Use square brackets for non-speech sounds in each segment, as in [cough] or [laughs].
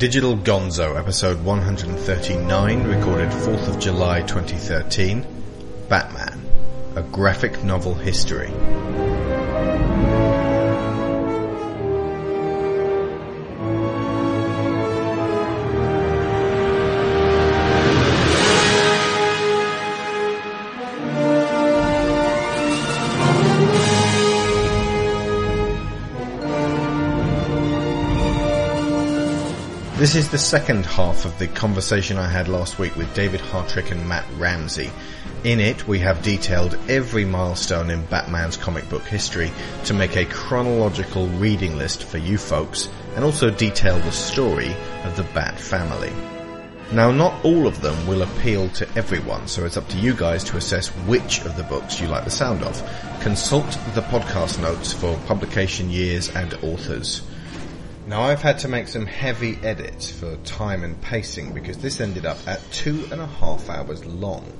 Digital Gonzo, episode 139, recorded 4th of July 2013. Batman, a graphic novel history. This is the second half of the conversation I had last week with David Hartrick and Matt Ramsey. In it, we have detailed every milestone in Batman's comic book history to make a chronological reading list for you folks, and also detail the story of the Bat family. Now, not all of them will appeal to everyone, so it's up to you guys to assess which of the books you like the sound of. Consult the podcast notes for publication years and authors. Now I've had to make some heavy edits for time and pacing because this ended up at two and a half hours long.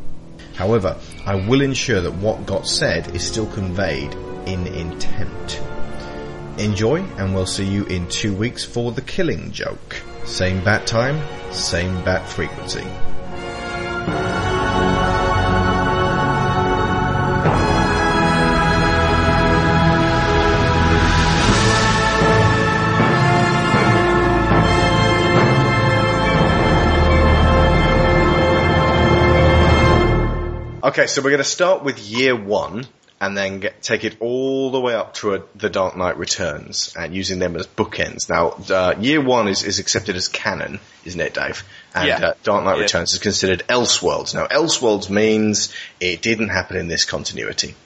However, I will ensure that what got said is still conveyed in intent. Enjoy and we'll see you in two weeks for the killing joke. Same bat time, same bat frequency. Okay, so we're going to start with year one and then get, take it all the way up to a, the Dark Knight Returns and using them as bookends. Now, uh, year one is, is accepted as canon, isn't it, Dave? And Yeah. uh, Dark Knight Yeah. Returns is considered Elseworlds. Now, Elseworlds means it didn't happen in this continuity.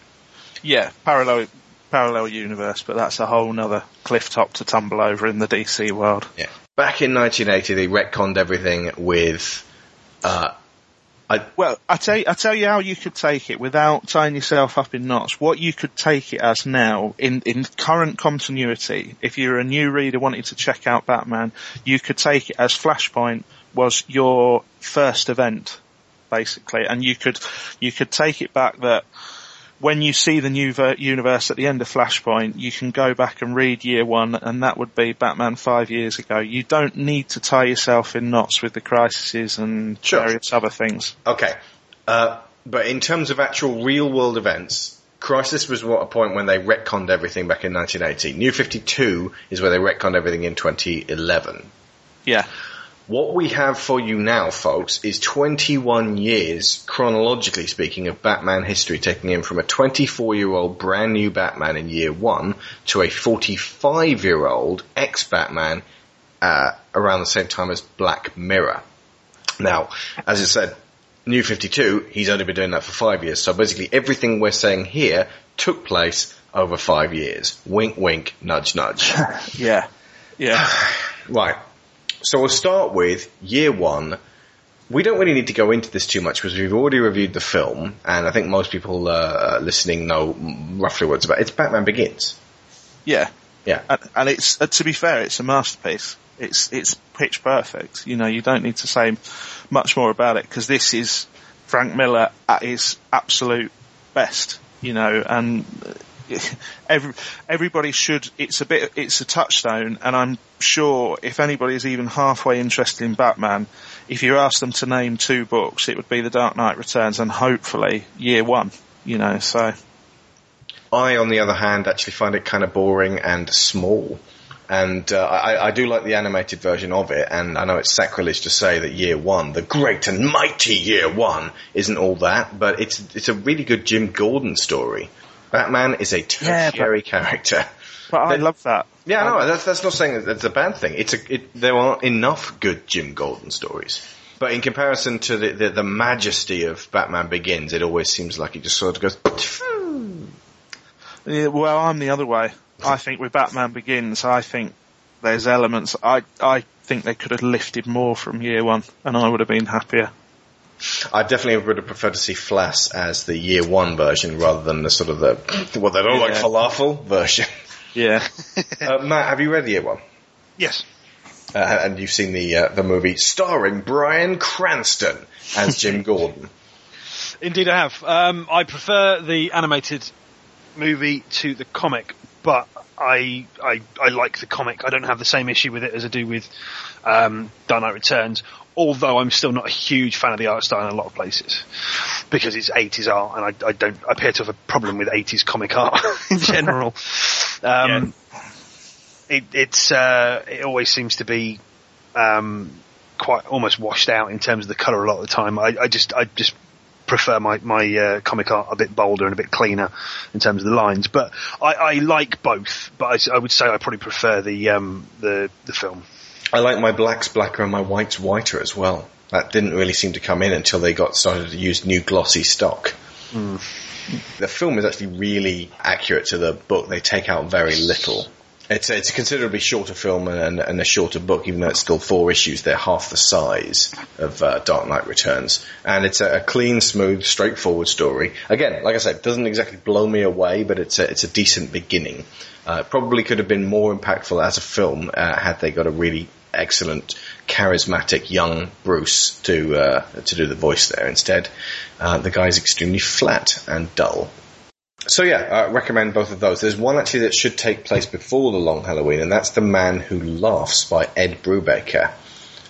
Yeah, parallel parallel universe, but that's a whole nother cliff top to tumble over in the DC world. Yeah. Back in 1980, they retconned everything with, uh, I, Well, I tell you, I tell you how you could take it without tying yourself up in knots. What you could take it as now in in current continuity, if you're a new reader wanting to check out Batman, you could take it as Flashpoint was your first event, basically, and you could you could take it back that when you see the new ver- universe at the end of Flashpoint, you can go back and read year one, and that would be Batman five years ago. You don't need to tie yourself in knots with the crises and Sure. various other things. Okay. Uh, but in terms of actual real world events, Crisis was what a point when they retconned everything back in 1980. New 52 is where they retconned everything in 2011. Yeah. What we have for you now, folks, is 21 years, chronologically speaking, of Batman history, taking him from a 24 year old brand new Batman in year one to a 45 year old ex-Batman, uh, around the same time as Black Mirror. Now, as I said, New 52, he's only been doing that for five years, so basically everything we're saying here took place over five years. Wink wink, nudge nudge. [laughs] Yeah. Yeah. [sighs] Right. So we'll start with year one. We don't really need to go into this too much because we've already reviewed the film, and I think most people uh, listening know roughly what it's about. It's Batman Begins. Yeah. Yeah. And, and it's, uh, to be fair, it's a masterpiece. It's, it's pitch perfect. You know, you don't need to say much more about it because this is Frank Miller at his absolute best, you know, and uh, [laughs] every, everybody should, it's a bit, it's a touchstone and I'm sure if anybody is even halfway interested in Batman, if you ask them to name two books, it would be The Dark Knight Returns and hopefully year one, you know, so. I, on the other hand, actually find it kind of boring and small. And uh, I, I do like the animated version of it, and I know it's sacrilege to say that Year One, the great and mighty Year One, isn't all that, but it's it's a really good Jim Gordon story. Batman is a Yeah, but- tertiary character. [laughs] But I love that. Yeah, no, um, that's, that's not saying that that's a bad thing. It's a, it, there aren't enough good Jim Gordon stories. But in comparison to the, the, the majesty of Batman Begins, it always seems like it just sort of goes, [laughs] Yeah, well, I'm the other way. I think with Batman Begins, I think there's elements. I I think they could have lifted more from year one, and I would have been happier. I definitely would have preferred to see Flass as the year one version rather than the sort of the, what they don't like Yeah. falafel version. Yeah, [laughs] Uh, Matt, have you read the year one? Yes. Uh, and you've seen the, uh, the movie starring Bryan Cranston as Jim [laughs] Gordon. Indeed I have. Um, I prefer the animated movie to the comic but I, I I like the comic. I don't have the same issue with it as I do with um, Dark Knight Returns. Although I'm still not a huge fan of the art style in a lot of places because it's 80s art, and I, I don't I appear to have a problem with 80s comic art [laughs] in general. Um, it, it's uh, it always seems to be um, quite almost washed out in terms of the color a lot of the time. I, I just I just prefer my my uh, comic art a bit bolder and a bit cleaner in terms of the lines. But I, I like both. But I, I, would say I probably prefer the um, the the film. I like my blacks blacker and my whites whiter as well. That didn't really seem to come in until they got started to use new glossy stock. Mm. The film is actually really accurate to the book. They take out very little. It's a, it's a considerably shorter film and, and, a shorter book, even though it's still four issues. They're half the size of uh, Dark Knight Returns, and it's a, a, clean, smooth, straightforward story. Again, like I said, doesn't exactly blow me away, but it's a it's a decent beginning. Uh, probably could have been more impactful as a film uh, had they got a really excellent, charismatic young Bruce to uh, to do the voice there. Instead, uh, the guy's extremely flat and dull. So yeah, I recommend both of those. There's one actually that should take place before the Long Halloween, and that's The Man Who Laughs by Ed Brubaker.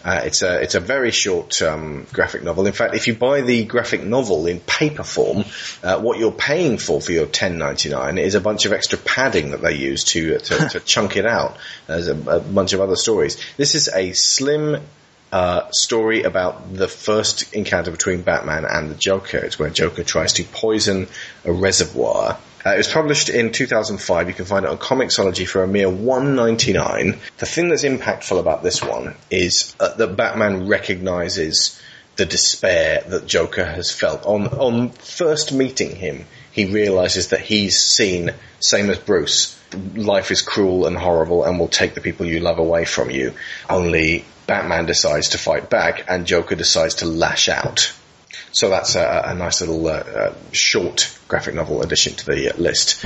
Uh, it's a it's a very short um, graphic novel. In fact, if you buy the graphic novel in paper form, uh, what you're paying for for your ten ninety nine is a bunch of extra padding that they use to to, to [laughs] chunk it out. There's a, a bunch of other stories. This is a slim story about the first encounter between Batman and the Joker. It's where Joker tries to poison a reservoir. Uh, it was published in 2005. You can find it on Comixology for a mere 1.99. The thing that's impactful about this one is uh, that Batman recognizes the despair that Joker has felt on on first meeting him. He realizes that he's seen, same as Bruce, life is cruel and horrible and will take the people you love away from you. Only Batman decides to fight back and Joker decides to lash out. So that's a, a nice little uh, uh, short graphic novel addition to the list.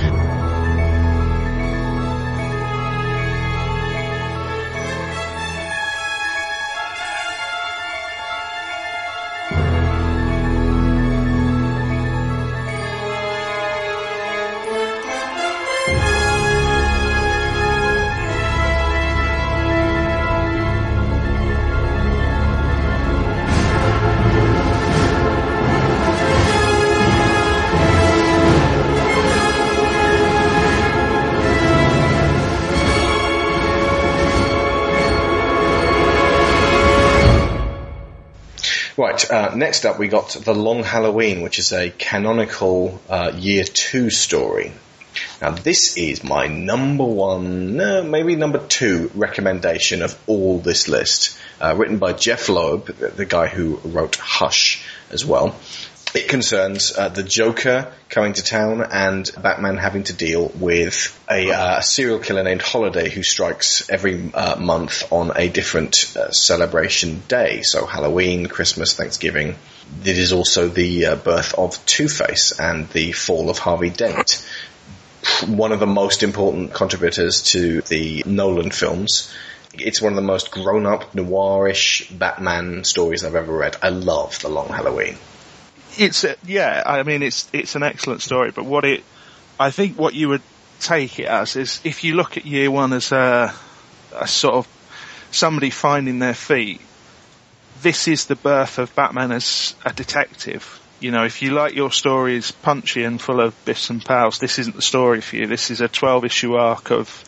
Next up we got The Long Halloween, which is a canonical uh, year two story. Now this is my number one, no, maybe number two recommendation of all this list. Uh, written by Jeph Loeb, the guy who wrote Hush as well. It concerns uh, the Joker coming to town and Batman having to deal with a uh, serial killer named Holiday who strikes every uh, month on a different uh, celebration day. So Halloween, Christmas, Thanksgiving. It is also the uh, birth of Two-Face and the fall of Harvey Dent. One of the most important contributors to the Nolan films. It's one of the most grown-up, noirish Batman stories I've ever read. I love The Long Halloween it's a, yeah. I mean, it's it's an excellent story, but what it, I think, what you would take it as is if you look at year one as a, a sort of somebody finding their feet. This is the birth of Batman as a detective. You know, if you like your stories punchy and full of bits and pals, this isn't the story for you. This is a 12 issue arc of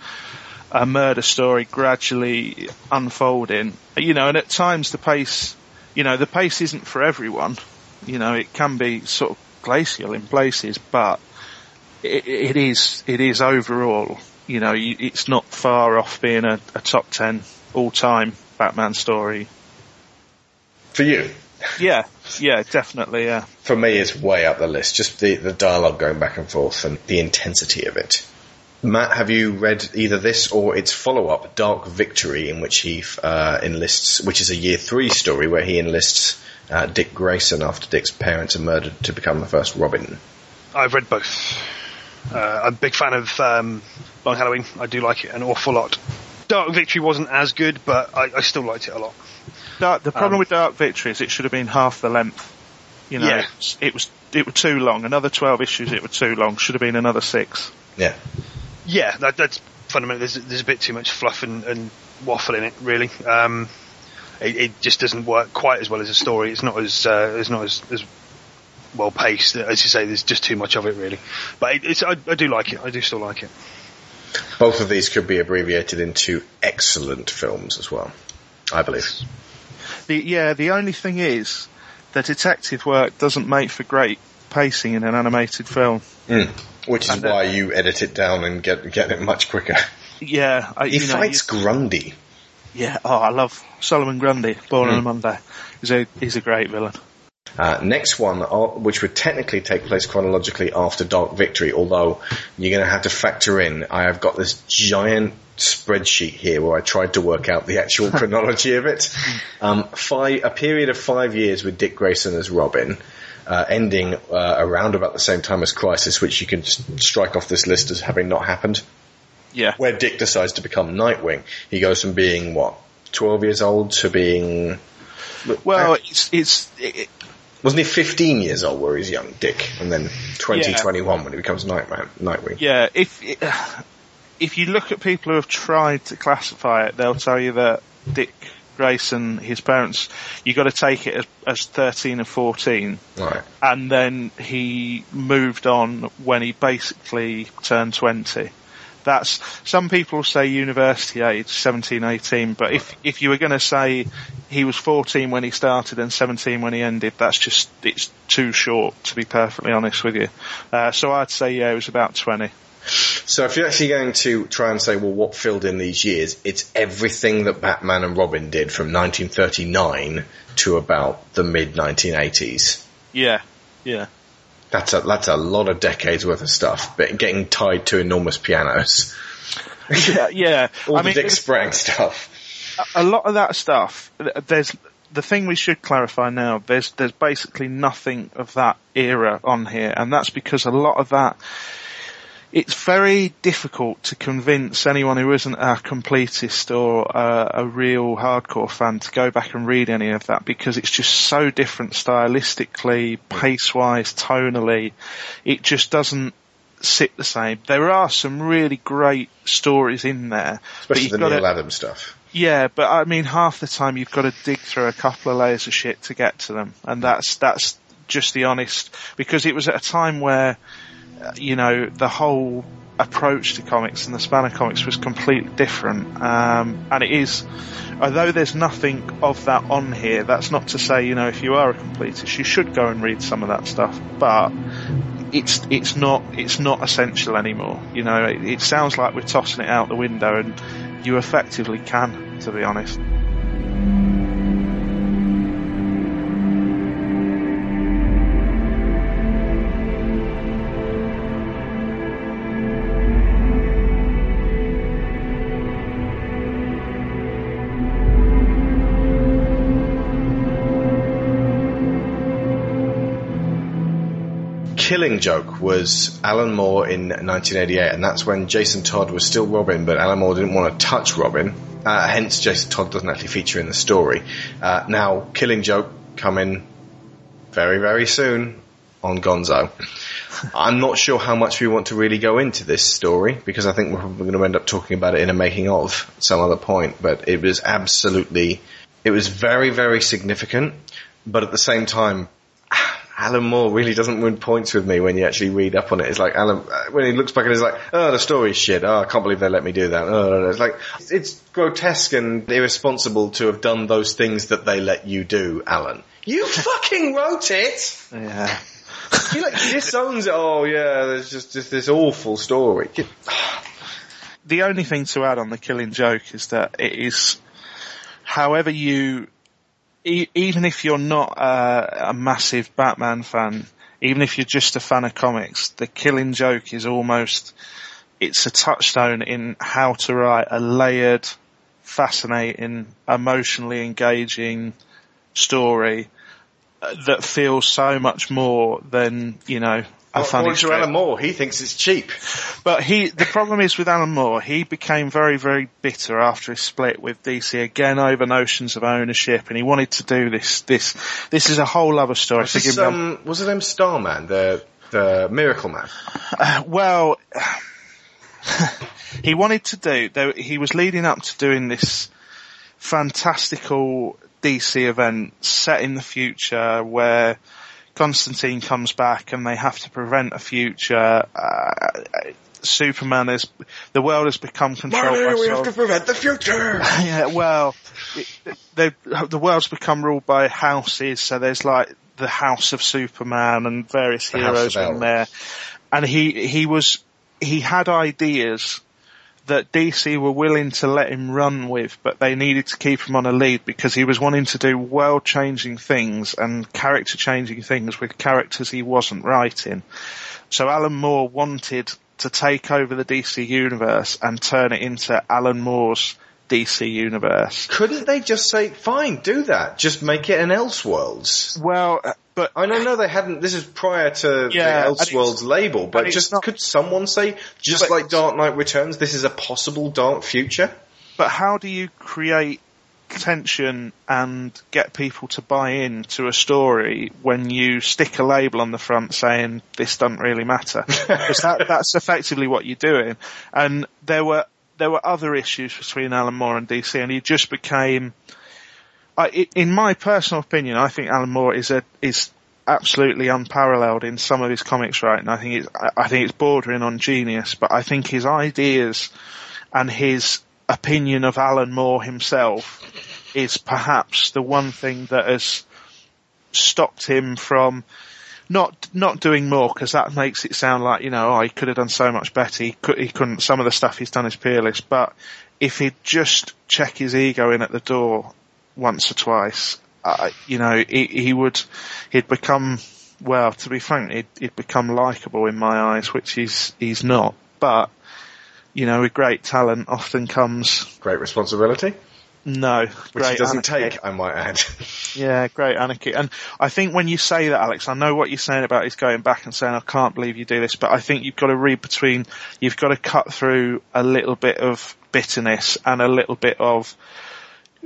a murder story gradually unfolding. You know, and at times the pace, you know, the pace isn't for everyone. You know, it can be sort of glacial in places, but it, it is it is overall. You know, it's not far off being a, a top ten all time Batman story. For you? Yeah, yeah, definitely, yeah. For me, it's way up the list. Just the, the dialogue going back and forth and the intensity of it. Matt, have you read either this or its follow-up, Dark Victory, in which he uh, enlists, which is a year three story where he enlists uh, Dick Grayson after Dick's parents are murdered to become the first Robin. I've read both. Uh, I'm a big fan of um, Long Halloween. I do like it an awful lot. Dark Victory wasn't as good, but I, I still liked it a lot. Dark, the problem um, with Dark Victory is it should have been half the length. You know, yeah. it, it was it was too long. Another twelve issues, it was too long. Should have been another six. Yeah. Yeah, that, that's fundamentally. There's, there's a bit too much fluff and, and waffle in it, really. Um, it, it, just doesn't work quite as well as a story. It's not as uh, it's not as, as well paced. As you say, there's just too much of it, really. But it, it's I, I do like it. I do still like it. Both of these could be abbreviated into excellent films as well, I believe. The, yeah, the only thing is, the detective work doesn't make for great pacing in an animated film. Mm. Which is And, why you edit it down and get get it much quicker. Yeah, I, He you know, fights you- Grundy. Yeah. Oh, I love Solomon Grundy. Born on a Hmm. Monday. He's a he's a great villain. Uh, next one, uh, which would technically take place chronologically after Dark Victory, although you're going to have to factor in, I have got this giant spreadsheet here where I tried to work out the actual [laughs] chronology of it. Um, five, a period of five years with Dick Grayson as Robin, uh, ending uh, around about the same time as Crisis, which you can just strike off this list as having not happened. Yeah. Where Dick decides to become Nightwing. He goes from being, what, 12 years old to being... Well, it's it's it, Wasn't he 15 years old where he's young, Dick, and then 20, Yeah. 21 when he becomes Nightman, Nightwing? Yeah, if if you look at people who have tried to classify it, they'll tell you that Dick Grayson, his parents, you got to take it as, as 13 or 14, Right. and then he moved on when he basically turned 20. That's some people say university age 17 18 but if if you were going to say he was 14 when he started and 17 when he ended that's just it's too short to be perfectly honest with you. Uh, so I'd say yeah it was about 20 So if you're actually going to try and say, well, what filled in these years, it's everything that Batman and Robin did from 1939 to about the mid 1980s. yeah yeah That's a, that's a lot of decades worth of stuff, but getting tied to enormous pianos. yeah, yeah. [laughs] All I the mean, Dick Sprang stuff. a lot of that stuff. There's the thing we should clarify now. There's there's basically nothing of that era on here, and that's because a lot of that. It's very difficult to convince anyone who isn't a completist or a, a real hardcore fan to go back and read any of that because it's just so different stylistically, pace-wise, tonally. It just doesn't sit the same. There are some really great stories in there, Especially the Neal Adams stuff. yeah, but I mean, half the time you've got to dig through a couple of layers of shit to get to them, and that's that's just the honest. Because it was at a time where, you know, the whole approach to comics and the span of comics was completely different, um, and it is. Although there's nothing of that on here, that's not to say, you know, if you are a completist, you should go and read some of that stuff, but it's it's not it's not essential anymore. You know, it, it sounds like we're tossing it out the window, and you effectively can, to be honest. Killing Joke was Alan Moore in 1988, and that's when Jason Todd was still Robin, but Alan Moore didn't want to touch Robin. Uh, hence, Jason Todd doesn't actually feature in the story. Uh, now, Killing Joke coming very, very soon on Gonzo. I'm not sure how much we want to really go into this story because I think we're probably going to end up talking about it in a making of some other point. But it was absolutely, it was very, very significant. But at the same time, Alan Moore really doesn't win points with me when you actually read up on it. It's like Alan, uh, when he looks back and he's like, oh, the story's shit. Oh, I can't believe they let me do that. Oh, no, no. It's like, it's grotesque and irresponsible to have done those things that they let you do, Alan. You [laughs] fucking wrote it! Yeah. He like disowns it. Oh yeah, there's just, just this awful story. [sighs] The only thing to add on the Killing Joke is that it is, however you, even if you're not uh, a massive Batman fan, even if you're just a fan of comics, the Killing Joke is almost, it's a touchstone in how to write a layered, fascinating, emotionally engaging story uh, that feels so much more than, you know, funny According to. Alan Moore, he thinks it's cheap. But he, the problem is with Alan Moore, he became very, very bitter after his split with DC again over notions of ownership, and he wanted to do this. This, this is a whole other story. Was, this, Forgive me, I'm- um, was it him Starman, the the Miracle Man? Uh, well, [sighs] he wanted to do, though he was leading up to doing this fantastical DC event set in the future where Constantine comes back and they have to prevent a future. Uh, Superman is the world has become controlled Marty, by we Sol- have to prevent the future. [laughs] yeah, well, it, they, the world's become ruled by houses, so there's like the House of Superman and various The heroes in there. And he, he was, he had ideas that DC were willing to let him run with, but they needed to keep him on a lead because he was wanting to do world changing things and character changing things with characters he wasn't writing. So Alan Moore wanted to take over the DC universe and turn it into Alan Moore's DC universe. Couldn't they just say, fine, do that. Just make it an Elseworlds. Well, but I know, no, they hadn't. This is prior to Yeah, the Elseworlds label, but just not- could someone say, just like Dark Knight Returns, this is a possible dark future? but how do you create tension and get people to buy in to a story when you stick a label on the front saying this doesn't really matter? [laughs] Because that, that's effectively what you're doing. And there were there were other issues between Alan Moore and DC, and he just became. In my personal opinion, I think Alan Moore is a is absolutely unparalleled in some of his comics right now. I think it's I think it's bordering on genius, but I think his ideas and his opinion of Alan Moore himself is perhaps the one thing that has stopped him from not not doing more because that makes it sound like you know oh, he could have done so much better. He, could, he couldn't. Some of the stuff he's done is peerless, but if he'd just check his ego in at the door once or twice, uh, you know, he, he would he'd become well. To be frank, he'd, he'd become likable in my eyes, which he's he's not. But you know, with great talent often comes Great responsibility, no which great he doesn't anarchy. take, I might add. [laughs] Yeah, great anarchy. And I think when you say that, Alex, I know what you're saying about is going back and saying, I can't believe you do this, but I think you've got to read between, you've got to cut through a little bit of bitterness and a little bit of,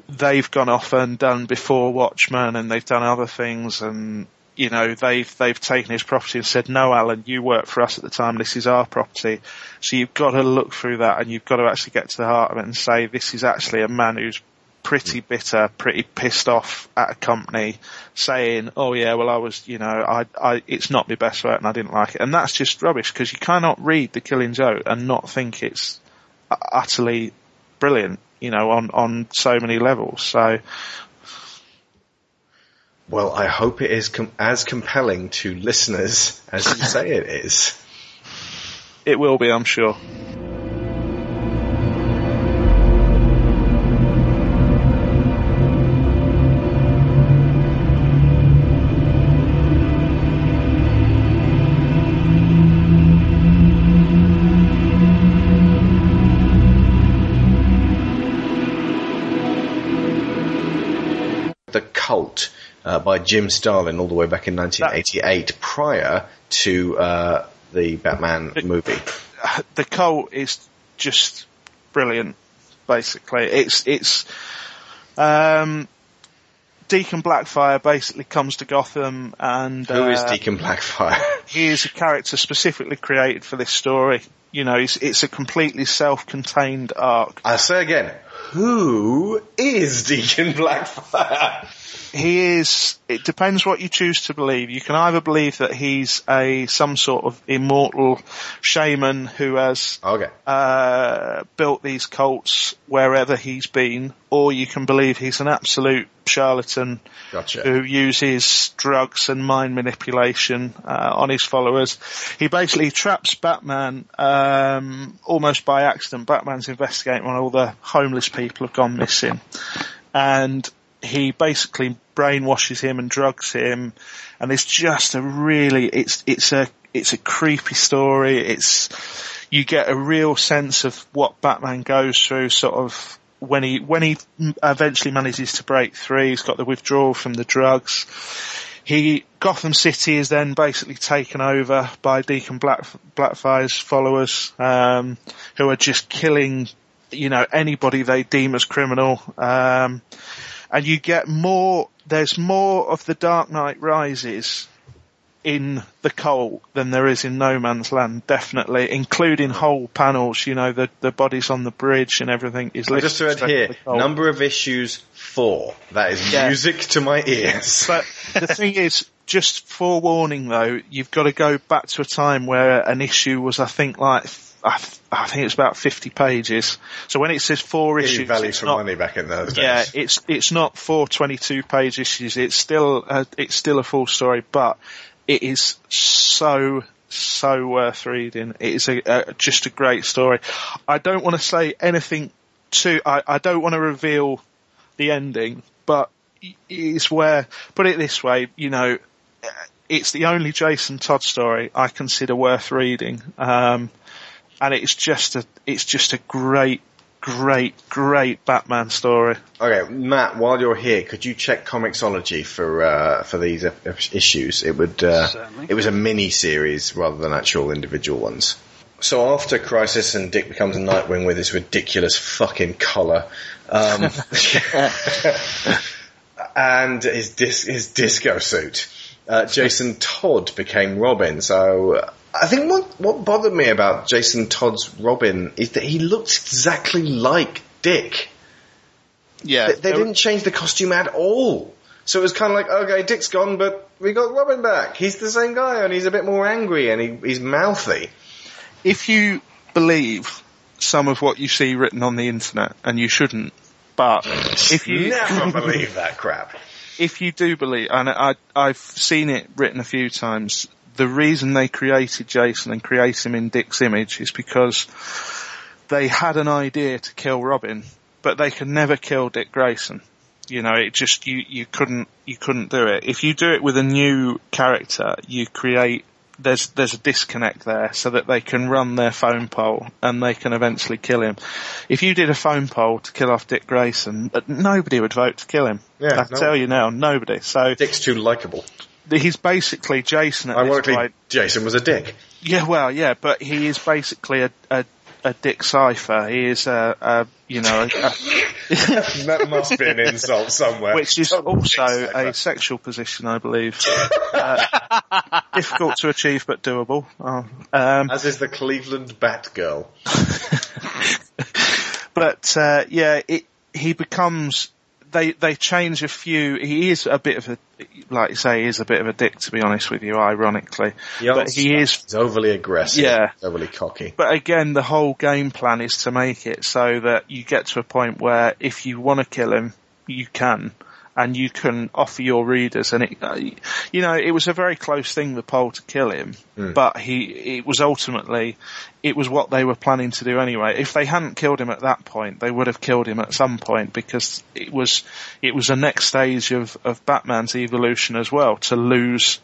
they've gone off and done before Watchmen and they've done other things and, you know, they've, they've taken his property and said, no Alan, you worked for us at the time, this is our property. So you've got to look through that and you've got to actually get to the heart of it and say, this is actually a man who's pretty bitter, pretty pissed off at a company, saying, "Oh yeah, well I was, you know, I, I, it's not my best work and I didn't like it," and that's just rubbish because you cannot read The Killing Joke and not think it's utterly brilliant, you know, on on so many levels. So Well, I hope it is com- as compelling to listeners as you say it is. [laughs] it will be, I'm sure. Uh, by Jim Starlin all the way back in 1988, prior to uh, the Batman movie. the cult is just brilliant. Basically, it's it's um, Deacon Blackfire basically comes to Gotham and Who is uh, Deacon Blackfire? [laughs] he is a character specifically created for this story. You know, it's, it's a completely self-contained arc. I'll say again, who is Deacon Blackfire? [laughs] He is, it depends what you choose to believe. You can either believe that he's a, some sort of immortal shaman who has Okay. uh, built these cults wherever he's been, or you can believe he's an absolute charlatan Gotcha. who uses drugs and mind manipulation uh, on his followers. He basically traps Batman um, almost by accident. Batman's investigating when all the homeless people have gone missing, and he basically brainwashes him and drugs him. And it's just a really it's it's a it's a creepy story. It's you get a real sense of what Batman goes through, sort of when he when he eventually manages to break through. He's got the withdrawal from the drugs. He Gotham City is then basically taken over by Deacon Black Blackfire's followers, um, who are just killing, you know, anybody they deem as criminal. Um, and you get more. There's more of the Dark Knight Rises in the cult than there is in No Man's Land, definitely, including whole panels, you know, the, the bodies on the bridge and everything is I just read here, number of issues four. That is yeah. music to my ears. [laughs] But the thing is, just forewarning though, you've got to go back to a time where an issue was, I think, like I, I, think it's about 50 pages. So when it says four issues, value for not, money back in those days. Yeah, it's it's not four 22 page issues. It's still a, it's still a full story, but it is so so worth reading. It is a, a just a great story. I don't want to say anything too. I, I don't want to reveal the ending, but it's where put it this way. You know, it's the only Jason Todd story I consider worth reading. Um, and it's just a, it's just a great, great, great Batman story. Okay, Matt, while you're here, could you check Comixology for uh, for these issues? It would uh, it was a mini series rather than actual individual ones. So after Crisis and Dick becomes a Nightwing with his ridiculous fucking collar, um, [laughs] and his dis- his disco suit, uh, Jason Todd became Robin. So I think what what bothered me about Jason Todd's Robin is that he looks exactly like Dick. Yeah, they, they didn't change the costume at all. So it was kind of like, okay, Dick's gone, but we got Robin back. He's the same guy, and he's a bit more angry, and he, he's mouthy. If you believe some of what you see written on the internet, and you shouldn't, but if you never [laughs] believe that crap, if you do believe, and I, I've seen it written a few times, the reason they created Jason and create him in Dick's image is because they had an idea to kill Robin, but they could never kill Dick Grayson. You know, it just you you couldn't you couldn't do it. If you do it with a new character, you create there's there's a disconnect there so that they can run their phone poll and they can eventually kill him. If you did a phone poll to kill off Dick Grayson, nobody would vote to kill him. Yeah, I no. tell you now, nobody. So Dick's too likable he's basically Jason at Ironically, this point. Jason was a dick. Yeah, well, yeah, but he is basically a, a, a dick cipher. He is a, a you know, a, [laughs] that must be an insult somewhere. [laughs] Which is also a sexual position, I believe. uh, [laughs] difficult to achieve, but doable. Oh, um, As is the Cleveland Batgirl. but uh, yeah, it, he becomes they they change a few. He is a bit of a, like you say, he is a bit of a dick to be honest with you. Ironically, but he is He's overly aggressive. Yeah, overly cocky. But again, the whole game plan is to make it so that you get to a point where if you want to kill him, you can and you can offer your readers and it, uh, you know, it was a very close thing, the poll to kill him, mm. but he, it was ultimately, it was what they were planning to do anyway. If they hadn't killed him at that point, they would have killed him at some point because it was, it was a next stage of, of Batman's evolution as well to lose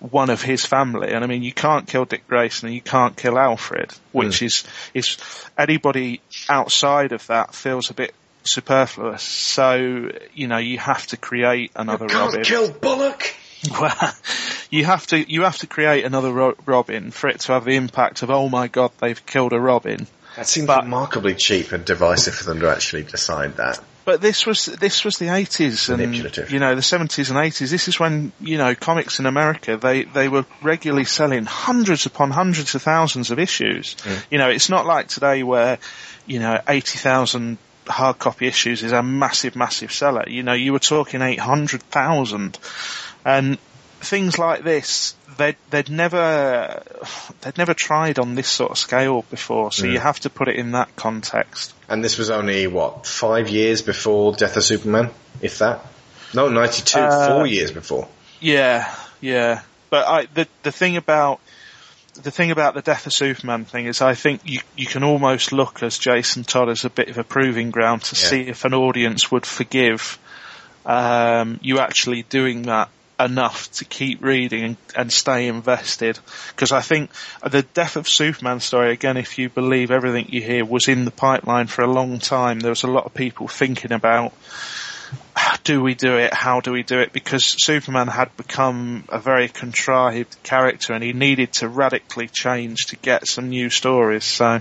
one of his family. And I mean, you can't kill Dick Grayson and you can't kill Alfred, which mm. is, is anybody outside of that feels a bit superfluous. So, you know, you have to create another you can't Robin. kill Bullock! [laughs] Well, you have to, you have to create another Ro- Robin for it to have the impact of, oh my god, they've killed a Robin. That seems but, remarkably cheap and divisive for them to actually decide that. But this was this was the eighties and you know the seventies and eighties. This is when you know comics in America they they were regularly selling hundreds upon hundreds of thousands of issues. Mm. You know it's not like today where you know eighty thousand hard copy issues is a massive, massive seller. You know, you were talking 800,000 and things like this, they'd, they'd never, they'd never tried on this sort of scale before. So mm. you have to put it in that context. And this was only, what, five years before Death of Superman? If that? No, 92, uh, four years before. Yeah, yeah. But I, the, the thing about, the thing about the Death of Superman thing is I think you, you can almost look as Jason Todd as a bit of a proving ground to yeah. see if an audience would forgive um, you actually doing that enough to keep reading and, and stay invested. Because I think the Death of Superman story, again, if you believe everything you hear, was in the pipeline for a long time. There was a lot of people thinking about [sighs] do we do it? How do we do it? Because Superman had become a very contrived character and he needed to radically change to get some new stories, so.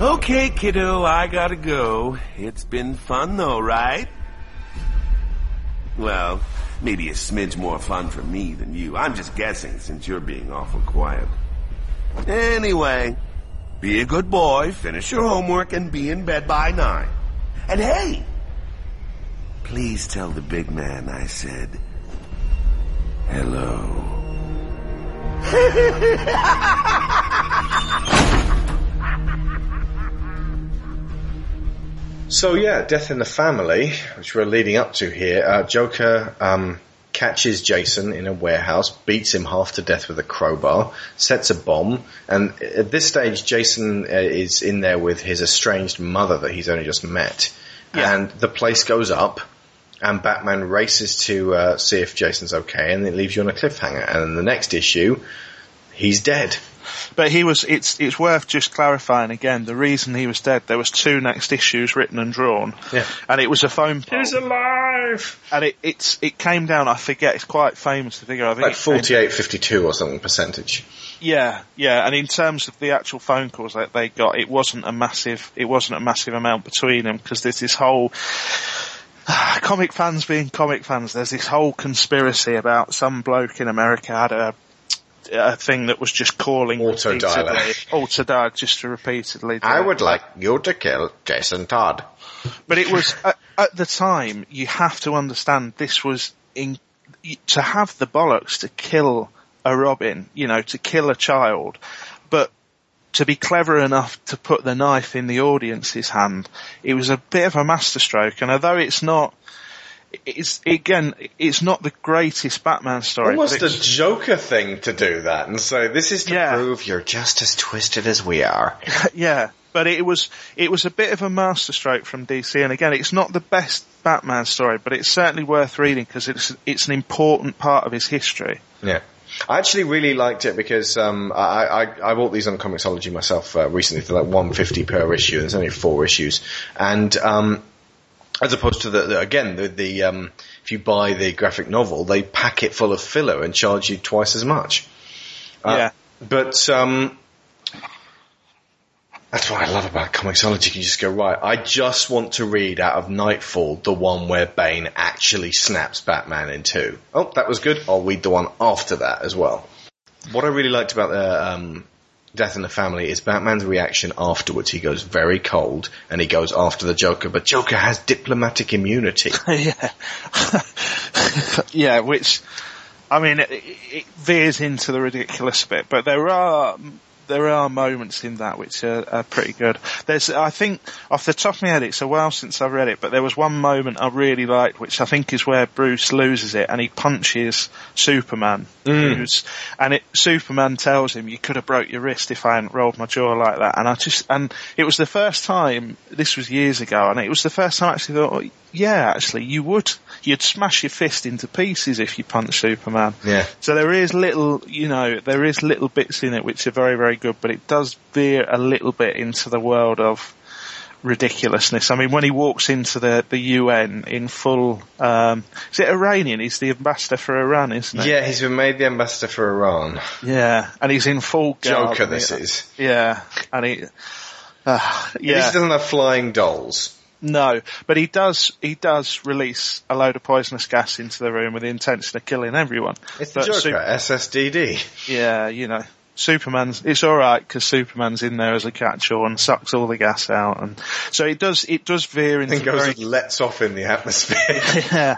Okay, kiddo, I gotta go. It's been fun though, right? Well, Maybe a smidge more fun for me than you. I'm just guessing since you're being awful quiet. Anyway, be a good boy, finish your homework, and be in bed by nine. And hey, please tell the big man I said hello. So yeah, Death in the Family, which we're leading up to here, uh, Joker um, catches Jason in a warehouse, beats him half to death with a crowbar, sets a bomb, and at this stage Jason uh, is in there with his estranged mother that he's only just met. Yeah. And the place goes up, and Batman races to uh, see if Jason's okay, and it leaves you on a cliffhanger. And in the next issue, he's dead. But he was, it's, it's worth just clarifying again, the reason he was dead, there was two next issues written and drawn. Yeah. And it was a phone poll. He's alive! And it, it's, it came down, I forget, it's quite famous, the figure, I think. Like it came- 48, 52 or something percentage. Yeah, yeah, and in terms of the actual phone calls that they got, it wasn't a massive, it wasn't a massive amount between them because there's this whole [sighs] comic fans being comic fans. There's this whole conspiracy about some bloke in America had a a thing that was just calling Auto dialer. auto dial just to repeatedly. I would like you to kill Jason Todd. But it was at, at the time. You have to understand this was in to have the bollocks to kill a Robin. You know, to kill a child, but to be clever enough to put the knife in the audience's hand. It was a bit of a masterstroke, and although it's not. It's again, it's not the greatest Batman story. Almost a Joker thing to do that, and so this is to Yeah. prove you're just as twisted as we are. [laughs] yeah, but it was it was a bit of a masterstroke from DC, and again, it's not the best Batman story, but it's certainly worth reading because it's it's an important part of his history. Yeah. I actually really liked it because um, I, I, I bought these on Comixology myself uh, recently for like 150 per issue. There's only four issues, and um, as opposed to the, the again the, the um, if you buy the graphic novel, they pack it full of filler and charge you twice as much. Uh, Yeah. But um, that's what I love about Comixology. You can just go right. I just want to read out of Knightfall the one where Bane actually snaps Batman in two. Oh, that was good. I'll read the one after that as well. What I really liked about the um, Death in the Family is Batman's reaction afterwards. He goes very cold and he goes after the Joker, but Joker has diplomatic immunity. [laughs] yeah, [laughs] yeah. Which, I mean, it, it veers into the ridiculous bit, but there are there are moments in that which are, are pretty good. There's, I think, off the top of my head, it's a while since I've read it, but there was one moment I really liked, which I think is where Bruce loses it, and he punches Superman, mm. who's, and it, Superman tells him, "You could have broke your wrist if I hadn't rolled my jaw like that." And I just, and it was the first time. This was years ago, and it was the first time I actually thought, oh, "Yeah, actually, you would." You'd smash your fist into pieces if you punch Superman. Yeah. So there is little, you know, there is little bits in it which are very, very good, but it does veer a little bit into the world of ridiculousness. I mean, when he walks into the, the UN in full, um, is it Iranian? He's the ambassador for Iran, isn't he? yeah, he's been made the ambassador for Iran. Yeah. And he's in full garb. Joker, this is. Yeah. And he, uh, At least yeah. he doesn't have flying dolls. No, but he does, he does release a load of poisonous gas into the room with the intention of killing everyone. It's the But Joker, Sup- SSDD. Yeah, you know, Superman's. It's all right because Superman's in there as a catch-all and sucks all the gas out, and so it does. It does veer into And goes very, and lets off in the atmosphere. [laughs] yeah.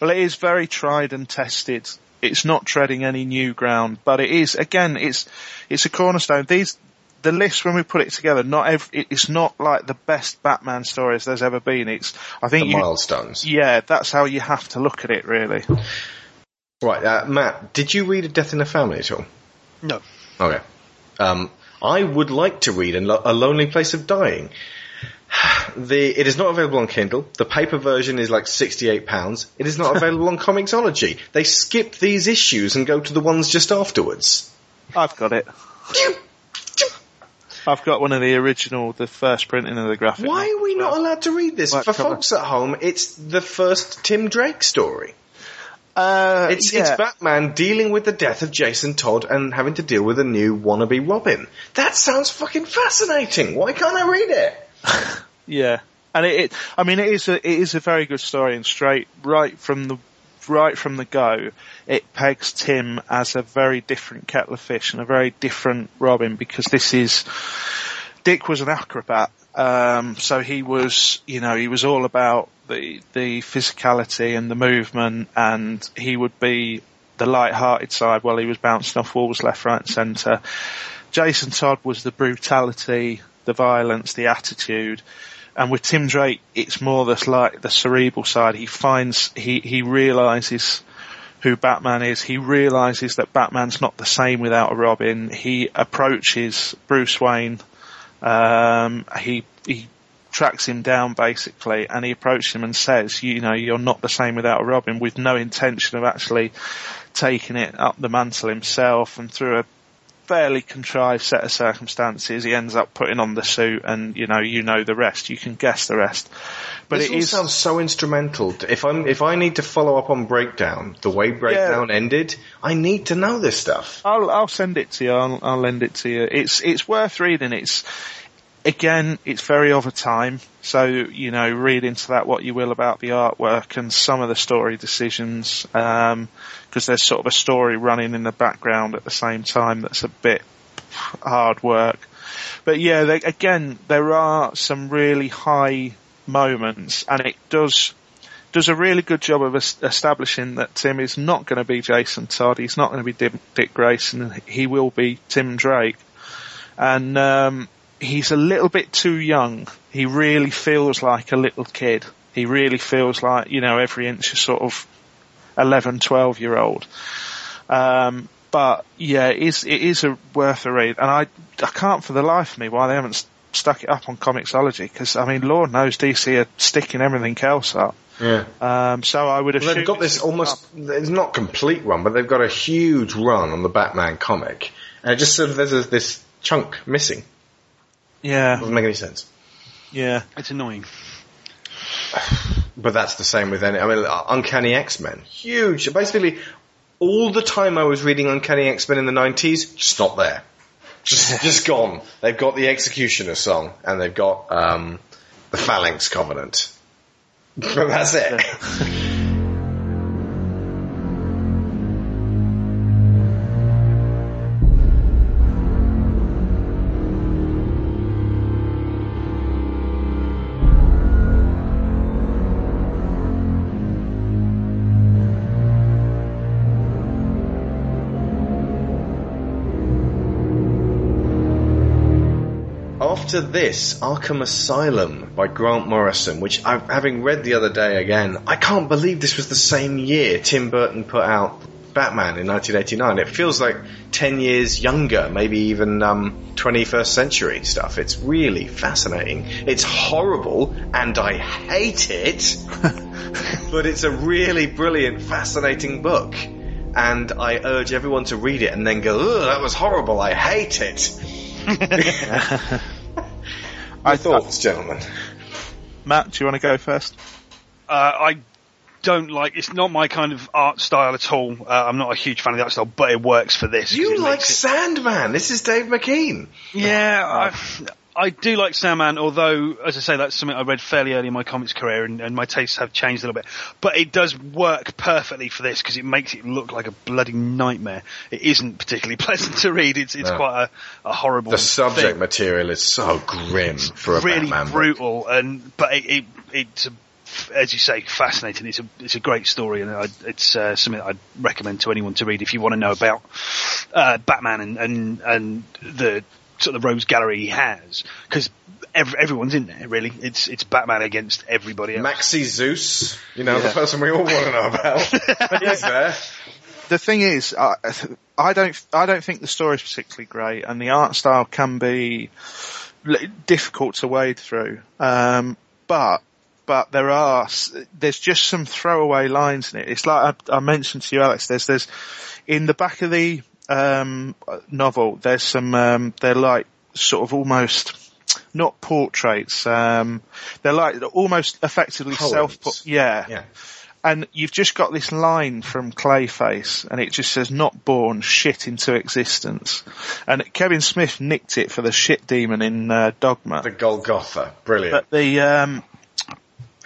Well, it is very tried and tested. It's not treading any new ground, but it is again. It's it's a cornerstone. These the list when we put it together. Not ev- it- it's not like the best Batman stories there's ever been. It's I think the you, milestones. yeah, that's how you have to look at it really. Right, uh, Matt, did you read A Death in the Family at all? No. Okay. Um, I would like to read a, a Lonely Place of Dying. [sighs] The it is not available on Kindle. The paper version is like sixty eight pounds. It is not [laughs] available on Comixology. They skip these issues and go to the ones just afterwards. I've got it. I've got one of the original, the first printing of the graphic. Why are we not allowed to read this? Black For cover. folks at home, it's the first Tim Drake story. Uh, It's yeah. it's Batman dealing with the death of Jason Todd and having to deal with a new wannabe Robin. That sounds fucking fascinating. Why can't I read it? [laughs] Yeah, and it, it, I mean, it is a, it is a very good story and straight right from the, right from the go, it pegs Tim as a very different kettle of fish and a very different Robin because this is, Dick was an acrobat, um, so he was, you know, he was all about the, the physicality and the movement and he would be the light-hearted side while he was bouncing off walls left, right and centre. Jason Todd was the brutality, the violence, the attitude. And with Tim Drake, it's more this like the cerebral side. He finds, he, he realizes who Batman is. He realizes that Batman's not the same without a Robin. He approaches Bruce Wayne. Um, he, he tracks him down basically and he approaches him and says, you know, you're not the same without a Robin with no intention of actually taking it up the mantle himself and through a fairly contrived set of circumstances, he ends up putting on the suit, and you know, you know the rest. You can guess the rest. But this it is sounds so instrumental. If I'm if I need to follow up on Breakdown, the way Breakdown ended, I need to know this stuff. I'll I'll send it to you. I'll I'll lend it to you. It's it's worth reading. It's again, it's very of a time. So you know, read into that what you will about the artwork and some of the story decisions. Um, because there's sort of a story running in the background at the same time that's a bit hard work. But yeah, they, again, there are some really high moments, and it does does a really good job of establishing that Tim is not going to be Jason Todd. He's not going to be Dick Grayson. He will be Tim Drake, and um, he's a little bit too young. He really feels like a little kid. He really feels like you know every inch is sort of 11, 12 year old. Um, but yeah, it is, it is a worth a read. And I, I can't for the life of me why they haven't stuck it up on Comixology because I mean, Lord knows DC are sticking everything else up. Yeah. Um, so I would Well, they've got this almost, it's not complete run, but they've got a huge run on the Batman comic. And it just sort of, there's a, this chunk missing. Yeah, Doesn't make any sense. yeah. It's annoying. But that's the same with any, I mean, Uncanny X-Men. Huge. Basically, all the time I was reading Uncanny X-Men in the 90s, just not there. Just, [laughs] just gone. They've got the Executioner song, and they've got, um, the Phalanx Covenant. [laughs] But that's it. [laughs] After this, Arkham Asylum by Grant Morrison, which I, having read the other day again, I can't believe this was the same year Tim Burton put out Batman in 1989. It feels like 10 years younger, maybe even um, 21st century stuff. It's really fascinating. It's horrible, and I hate it, [laughs] but it's a really brilliant, fascinating book. And I urge everyone to read it and then go, ugh, that was horrible, I hate it. [laughs] [laughs] My thoughts, gentlemen. Matt, do you want to go first? Uh, I don't like. It's not my kind of art style at all. Uh, I'm not a huge fan of the art style, but it works for this. You like makes it- Sandman. This is Dave McKean. Yeah, I, I do like Sandman, although, as I say, that's something I read fairly early in my comics career, and, and my tastes have changed a little bit. But it does work perfectly for this because it makes it look like a bloody nightmare. It isn't particularly [laughs] pleasant to read. It's it's No. quite a, a horrible. The subject thing. material is so grim for a really Batman book. brutal, and but it, it it's. A, as you say, fascinating. It's a it's a great story, and I, it's uh, something I'd recommend to anyone to read if you want to know about uh, Batman and, and and the sort of rogues gallery he has, because ev- everyone's in there. Really, it's it's Batman against everybody else. Maxi Zeus, you know, the person we all want to know about. [laughs] but He's there. the thing is, I, I don't, I don't think the story is particularly great, and the art style can be difficult to wade through. Um, but, but there are, there's just some throwaway lines in it. It's like I, I mentioned to you, Alex. There's, there's in the back of the um, novel. There's some, um, they're like sort of almost. Not portraits. Um, they're like almost effectively self. Yeah, Yeah. and you've just got this line from Clayface, and it just says "not born, shit into existence." And Kevin Smith nicked it for the shit demon in uh, Dogma. The Golgotha. Brilliant. But the um,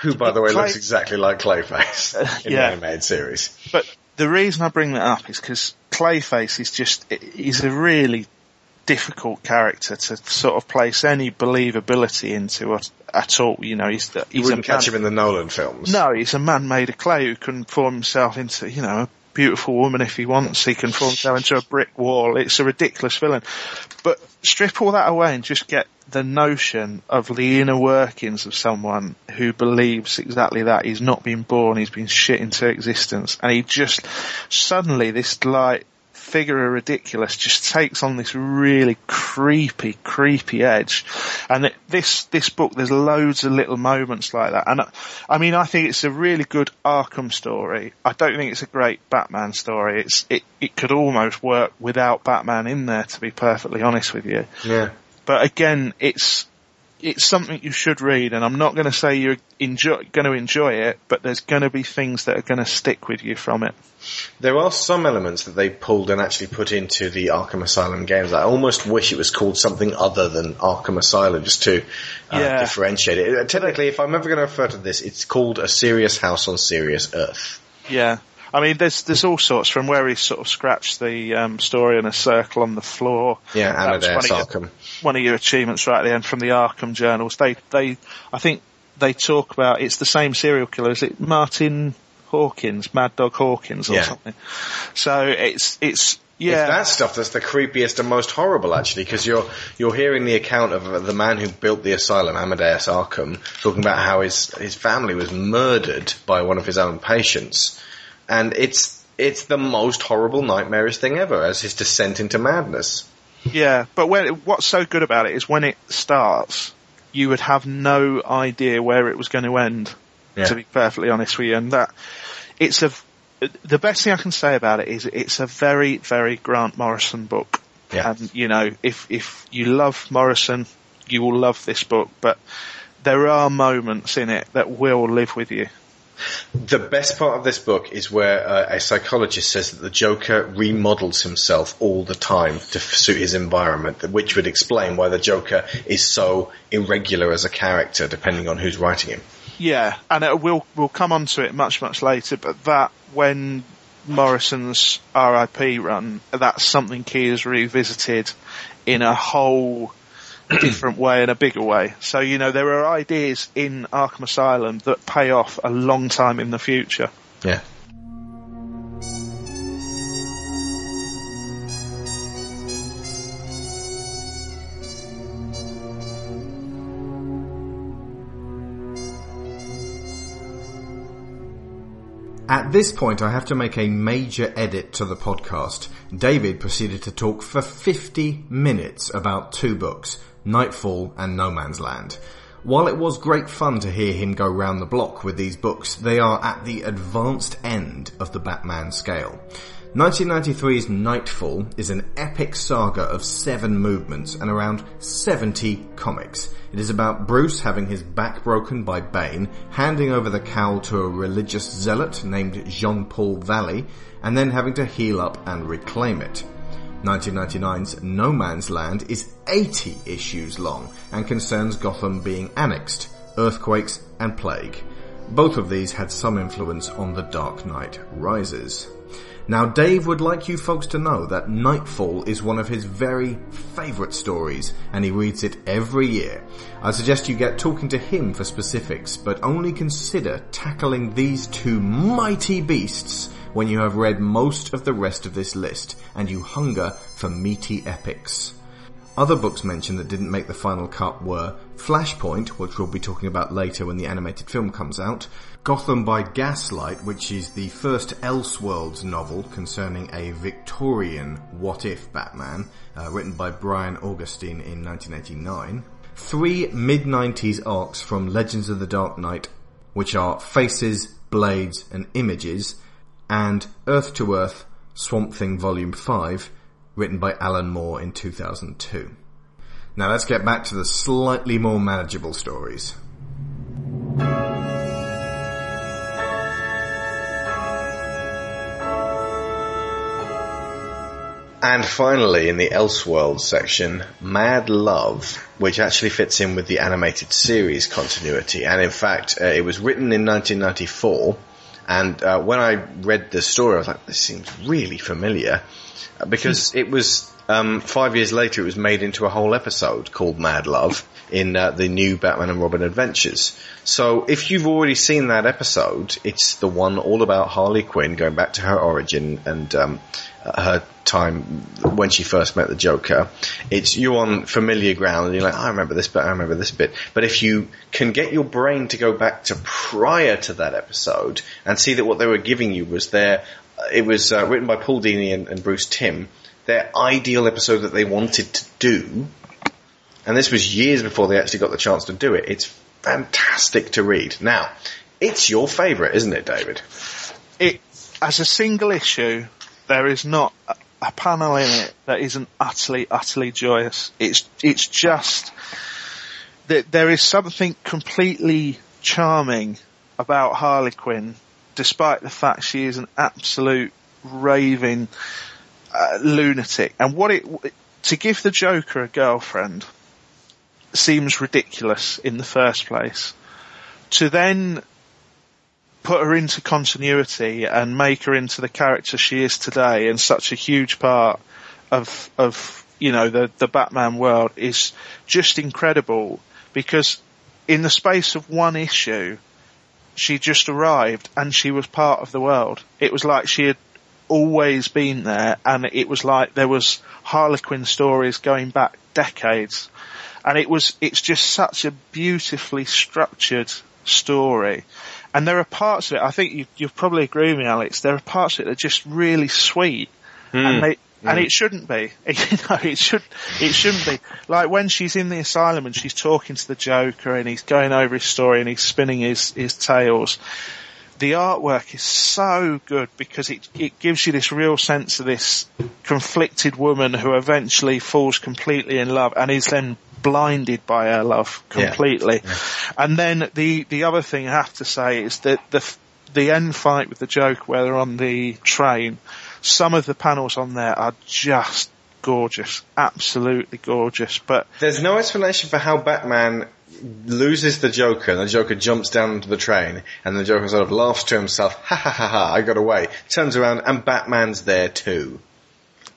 Who, by the way, Clay- looks exactly like Clayface [laughs] in Yeah. the animated series. But the reason I bring that up is because Clayface is just, he's a really difficult character to sort of place any believability into at, at all. You know, he's, the, You he's a wouldn't catch man- him in the Nolan films. No, he's a man made of clay who can form himself into, you know, a beautiful woman if he wants. He can form himself into a brick wall. It's a ridiculous villain. But strip all that away and just get the notion of the inner workings of someone who believes exactly that. He's not been born, he's been shit into existence. And he just, suddenly this like, figure of ridiculous just takes on this really creepy, creepy edge. And it, this, this book, there's loads of little moments like that. And I, I mean, I think it's a really good Arkham story. I don't think it's a great Batman story. It's, it, it could almost work without Batman in there, to be perfectly honest with you. Yeah. But again, it's, it's something you should read, and I'm not going to say you're enjoy, going to enjoy it, but there's going to be things that are going to stick with you from it. There are some elements that they pulled and actually put into the Arkham Asylum games. I almost wish it was called something other than Arkham Asylum just to uh, Yeah. differentiate it. Uh, Technically, if I'm ever going to refer to this, it's called A Serious House on Serious Earth. Yeah. I mean, there's there's all sorts from where he sort of scratched the um, story in a circle on the floor. Yeah, Amadeus one of Arkham. your- One of your achievements right at the end from the Arkham journals. They they I think they talk about it's the same serial killer. Is it Martin Hawkins, Mad Dog Hawkins, or Yeah. something? So it's it's yeah. It's that stuff that's the creepiest and most horrible, actually, because you're you're hearing the account of the man who built the asylum, Amadeus Arkham, talking about how his his family was murdered by one of his own patients, and it's it's the most horrible, nightmarish thing ever, as his descent into madness. Yeah, but when what's so good about it is when it starts, you would have no idea where it was going to end. Yeah. To be perfectly honest with you, and that it's a the best thing I can say about it is it's a very very Grant Morrison book. Yeah. And you know, if if you love Morrison, you will love this book. But there are moments in it that will live with you. The best part of this book is where uh, a psychologist says that the Joker remodels himself all the time to suit his environment, which would explain why the Joker is so irregular as a character, depending on who's writing him. Yeah, and it, we'll we'll come on to it much much later. But that when Morrison's RIP run, that's something he has revisited in a whole different way and a bigger way. So you know there are ideas in Arkham Asylum that pay off a long time in the future. Yeah. At this point, I have to make a major edit to the podcast. David proceeded to talk for 50 minutes about two books, Knightfall and No Man's Land. While it was great fun to hear him go round the block with these books, they are at the advanced end of the Batman scale. 1993's Knightfall is an epic saga of seven movements and around 70 comics. It is about Bruce having his back broken by Bane, handing over the cowl to a religious zealot named Jean-Paul Valley, and then having to heal up and reclaim it. 1999's No Man's Land is 80 issues long and concerns Gotham being annexed, earthquakes and plague. Both of these had some influence on The Dark Knight Rises. Now Dave would like you folks to know that Knightfall is one of his very favourite stories and he reads it every year. I suggest you get talking to him for specifics, but only consider tackling these two mighty beasts when you have read most of the rest of this list and you hunger for meaty epics. Other books mentioned that didn't make the final cut were Flashpoint, which we'll be talking about later when the animated film comes out, Gotham by Gaslight, which is the first Elseworlds novel concerning a Victorian what-if Batman, uh, written by Brian Augustyn in 1989, three mid-90s arcs from Legends of the Dark Knight, which are Faces, Blades and Images, and Earth to Earth, Swamp Thing Volume 5, written by Alan Moore in 2002. Now let's get back to the slightly more manageable stories. And finally, in the Elseworlds section, Mad Love, which actually fits in with the animated series continuity. And in fact, uh, it was written in 1994. And uh, when I read the story, I was like, this seems really familiar. Uh, Because it was, um, five years later, it was made into a whole episode called Mad Love in uh, the new Batman and Robin Adventures. So if you've already seen that episode, it's the one all about Harley Quinn going back to her origin and um, her time when she first met the Joker. It's you're on familiar ground and you're like, I remember this bit, I remember this bit. But if you can get your brain to go back to prior to that episode and see that what they were giving you was there, it was uh, written by Paul Dini and, and Bruce Timm, their ideal episode that they wanted to do. And this was years before they actually got the chance to do it. It's fantastic to read. Now, it's your favourite, isn't it, David? It, as a single issue, there is not a, a panel in it that isn't utterly, utterly joyous. It's, it's just that there is something completely charming about Harley Quinn, despite the fact she is an absolute raving uh, lunatic. And what it to give the Joker a girlfriend seems ridiculous in the first place. To then put her into continuity and make her into the character she is today and such a huge part of of you know the the Batman world is just incredible because in the space of one issue she just arrived and she was part of the world. It was like she had always been there and it was like there was Harley Quinn stories going back decades. And it was, it's just such a beautifully structured story. And there are parts of it, I think you, you'll probably agree with me Alex, there are parts of it that are just really sweet. Hmm. And they, and hmm. it shouldn't be. [laughs] you know, it should, it shouldn't be. Like when she's in the asylum and she's talking to the Joker and he's going over his story and he's spinning his, his tales. The artwork is so good because it, it gives you this real sense of this conflicted woman who eventually falls completely in love and is then blinded by her love completely. And then the, the other thing I have to say is that the, the end fight with the Joker where they're on the train, some of the panels on there are just gorgeous, absolutely gorgeous. But There's no explanation for how Batman loses the Joker and the Joker jumps down into the train and the Joker sort of laughs to himself, ha ha ha ha, I got away. Turns around and Batman's there too.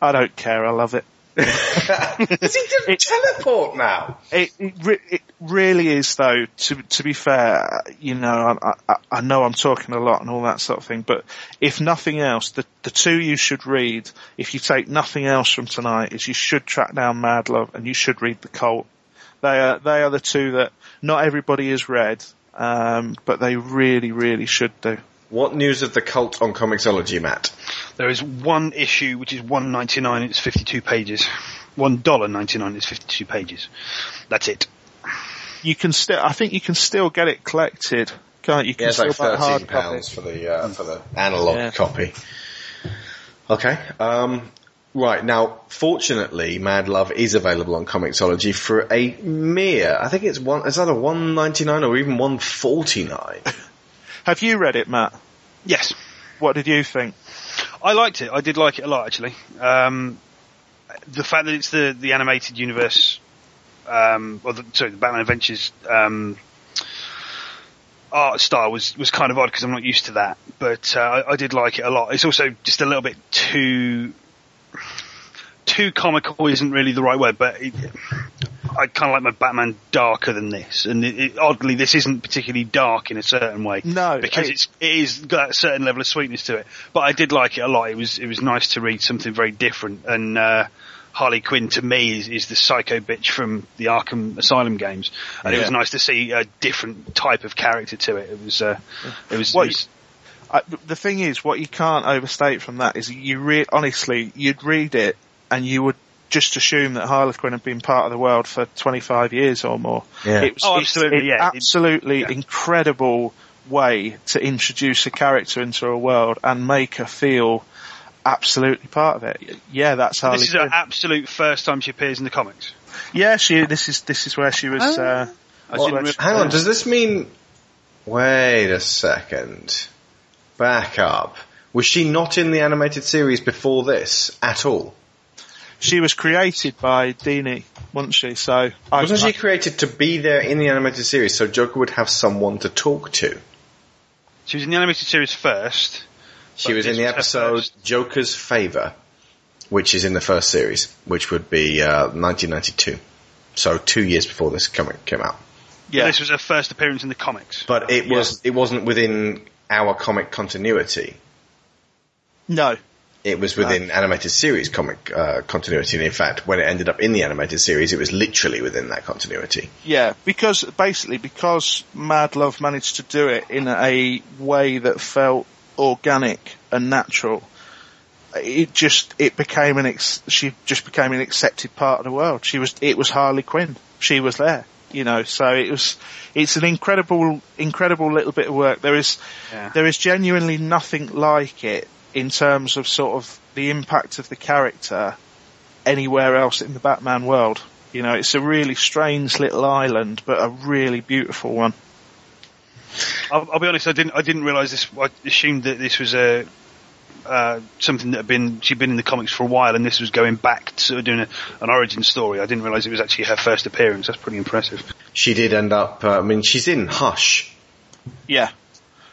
I don't care, I love it. [laughs] Does he just teleport now? It, it, it really is though, to, to be fair, you know, I, I, I know I'm talking a lot and all that sort of thing, but if nothing else, the, the two you should read, if you take nothing else from tonight, is you should track down Mad Love and you should read The Cult. They are, they are the two that not everybody has read, um, but they really, really should do. What news of the cult on Comixology, Matt? There is one issue which is one ninety nine. It's fifty two pages. One dollar ninety nine. It's fifty two pages. That's it. You can still, I think you can still get it collected, can't you? you can Yeah, it's like still buy thirteen hard copy. pounds for the uh, for the analog Yeah. copy. Okay. Um, right now, fortunately, Mad Love is available on Comixology for a mere. I think it's one. Is that a one ninety nine or even one forty nine? [laughs] Have you read it, Matt? Yes, What did you think? I liked it. I did like it a lot actually. Um, the fact that it's the the animated universe, um, or the, sorry, the Batman Adventures um, art style was was kind of odd because I'm not used to that. But uh, I, I did like it a lot. It's also just a little bit too too comical isn't really the right word, but it, I kind of like my Batman darker than this. And it, it, oddly, this isn't particularly dark in a certain way. No, because it- it's it is got a certain level of sweetness to it. But I did like it a lot. It was it was nice to read something very different. And uh, Harley Quinn to me is, is the psycho bitch from the Arkham Asylum games, and it was nice to see a different type of character to it. It was uh, it was, What it was I, the thing is, what you can't overstate from that is you re- honestly, you'd read it and you would just assume that Harley Quinn had been part of the world for 25 years or more. Yeah. It was, Oh, it's- absolutely, it's yeah. Absolutely yeah. incredible way to introduce a character into a world and make her feel absolutely part of it. Yeah, that's Harley this is Quinn. an absolute first time she appears in the comics. yeah, she. This is this is where she was. Uh, I Well, didn't hang on, does this mean? Wait a second. Back up. Was she not in the animated series before this at all? She was created by Dini, wasn't she? So I, Wasn't I- she created to be there in the animated series so Joker would have someone to talk to? She was in the animated series first. She was in the was episode. Joker's Favor, which is in the first series, which would be uh, 1992. So two years before this comic came out. yeah, This was her first appearance in the comics. But it was it wasn't within our comic continuity. no, It was within animated series comic uh, continuity, and in fact, when it ended up in the animated series, it was literally within that continuity. Yeah, because basically because Mad Love managed to do it in a way that felt organic and natural, it just it became an ex- she just became an accepted part of the world. She was it was Harley Quinn. She was there, you know. So it was it's an incredible incredible little bit of work. There is Yeah. there is genuinely nothing like it in terms of sort of the impact of the character anywhere else in the Batman world. You know, it's a really strange little island, but a really beautiful one. I'll, I'll be honest. I didn't. I didn't realize this. I assumed that this was a uh, something that had been she'd been in the comics for a while, and this was going back to sort of doing a, an origin story. I didn't realize it was actually her first appearance. That's pretty impressive. She did end up. Uh, I mean, she's in Hush. Yeah.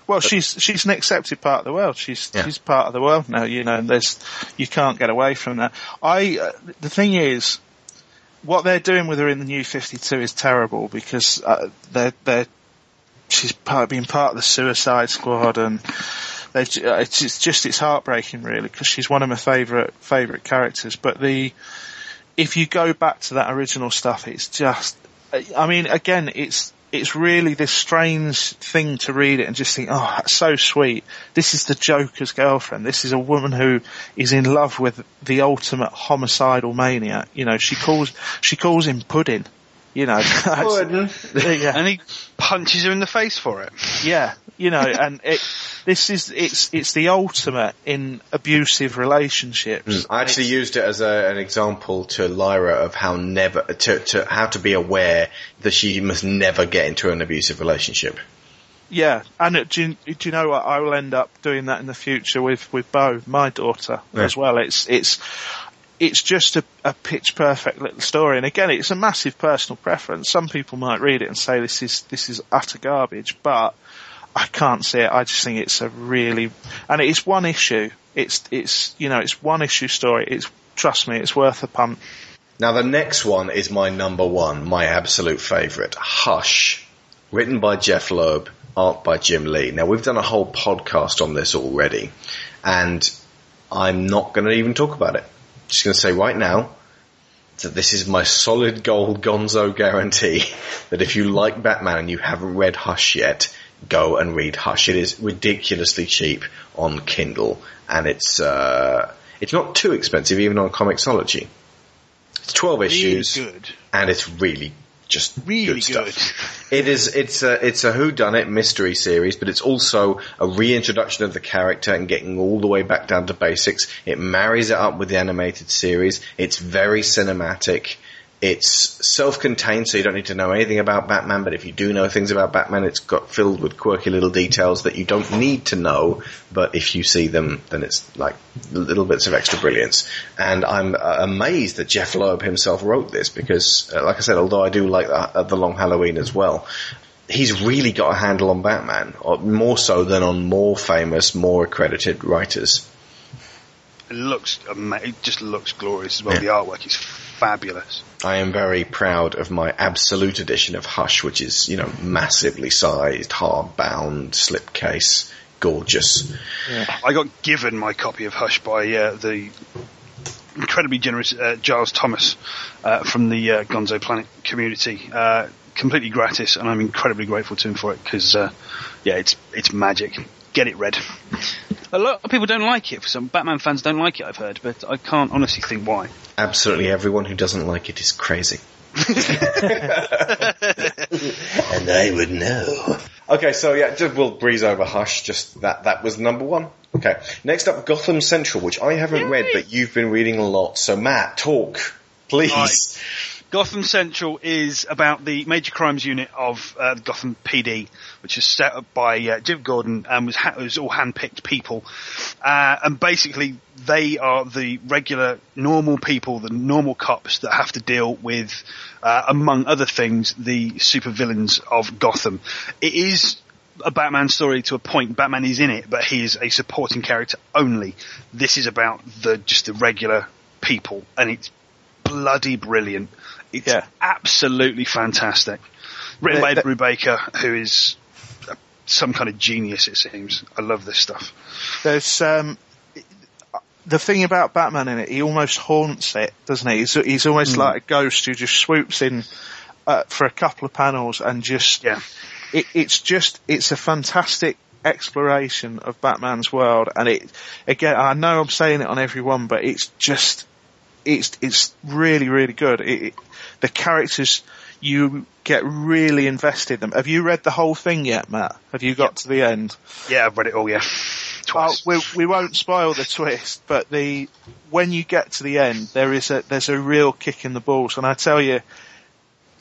Well, she's she's an accepted part of the world. She's Yeah. she's part of the world now. You know, and there's you can't get away from that. I uh, the thing is, what they're doing with her in the new Fifty Two is terrible because uh, they're they're she's part, been part of the Suicide Squad and. They've, uh, it's, it's just it's heartbreaking really because she's one of my favourite favourite characters. But the if you go back to that original stuff, it's just I mean again it's it's really this strange thing to read it and just think, oh, that's so sweet. This is the Joker's girlfriend. This is a woman who is in love with the ultimate homicidal maniac. You know, she calls she calls him Pudding. You know, [laughs] Pudding. [laughs] yeah, And he punches her in the face for it. yeah, you know, and it, this is it's it's the ultimate in abusive relationships. I actually used it as a, an example to Lyra of how never to, to how to be aware that she must never get into an abusive relationship. Yeah, and uh, do you, do you know what? I will end up doing that in the future with with Bo, my daughter, Yeah. as well. It's it's it's just a, a pitch perfect little story, and again, it's a massive personal preference. Some people might read it and say this is this is utter garbage, but I can't see it. I just think it's a really, and it's one issue. It's it's you know it's one issue story. It's trust me, it's worth a punt. Now the next one is my number one, my absolute favourite, Hush, written by Jeph Loeb, art by Jim Lee. Now we've done a whole podcast on this already, and I'm not going to even talk about it. Just going to say right now that this is my solid gold gonzo guarantee [laughs] that if you like Batman and you haven't read Hush yet, go and read Hush. It is ridiculously cheap on Kindle, and it's uh, it's not too expensive even on Comixology. It's twelve issues, good. and it's really just Really good stuff. It is. It's a it's a whodunit mystery series, but it's also a reintroduction of the character and getting all the way back down to basics. It marries it up with the animated series. It's very cinematic. It's self-contained, so you don't need to know anything about Batman. But if you do know things about Batman, it's got filled with quirky little details that you don't need to know. But if you see them, then it's like little bits of extra brilliance. And I'm uh, amazed that Jeph Loeb himself wrote this because, uh, like I said, although I do like the, uh, the Long Halloween as well, he's really got a handle on Batman, or more so than on more famous, more accredited writers. It looks ama- It just looks glorious as well. Yeah. The artwork is fabulous. I am very proud of my absolute edition of Hush, which is, you know, massively sized, hardbound, slipcase, gorgeous. I got given my copy of Hush by uh, the incredibly generous uh, Giles Thomas uh, from the uh, Gonzo Planet community, uh, completely gratis, and I'm incredibly grateful to him for it because, uh, yeah, it's it's magic. Get it read. A lot of people don't like it. Some Batman fans don't like it. I've heard, but I can't honestly think why. Absolutely everyone who doesn't like it is crazy. [laughs] and I would know. Okay, so yeah, just, we'll breeze over Hush. Just that that was number one. Okay, next up, Gotham Central, which I haven't read, but you've been reading a lot. So Matt, talk, please. Gotham Central is about the major crimes unit of uh, Gotham PD, which is set up by uh, Jim Gordon and was, ha- was all hand-picked people. Uh, and basically, they are the regular, normal people, the normal cops that have to deal with, uh, among other things, the supervillains of Gotham. It is a Batman story to a point. Batman is in it, but he is a supporting character only. This is about the just the regular people, and it's bloody brilliant. It's Yeah. absolutely fantastic. Written by Ed Brubaker, who is some kind of genius, it seems. I love this stuff. There's um, the thing about Batman in it. He almost haunts it, doesn't he? He's, he's almost Hmm. like a ghost who just swoops in uh, for a couple of panels and just. Yeah. It, it's just it's a fantastic exploration of Batman's world, and it again. I know I'm saying it on every one, but it's just it's it's really really good. It, it, the characters you get really invested in them. Have you read the whole thing yet, Matt? Have you got to the end? Yeah, I've read it all, yeah. Well, we, we won't spoil the twist, but the when you get to the end, there is a there's a real kick in the balls, and I tell you,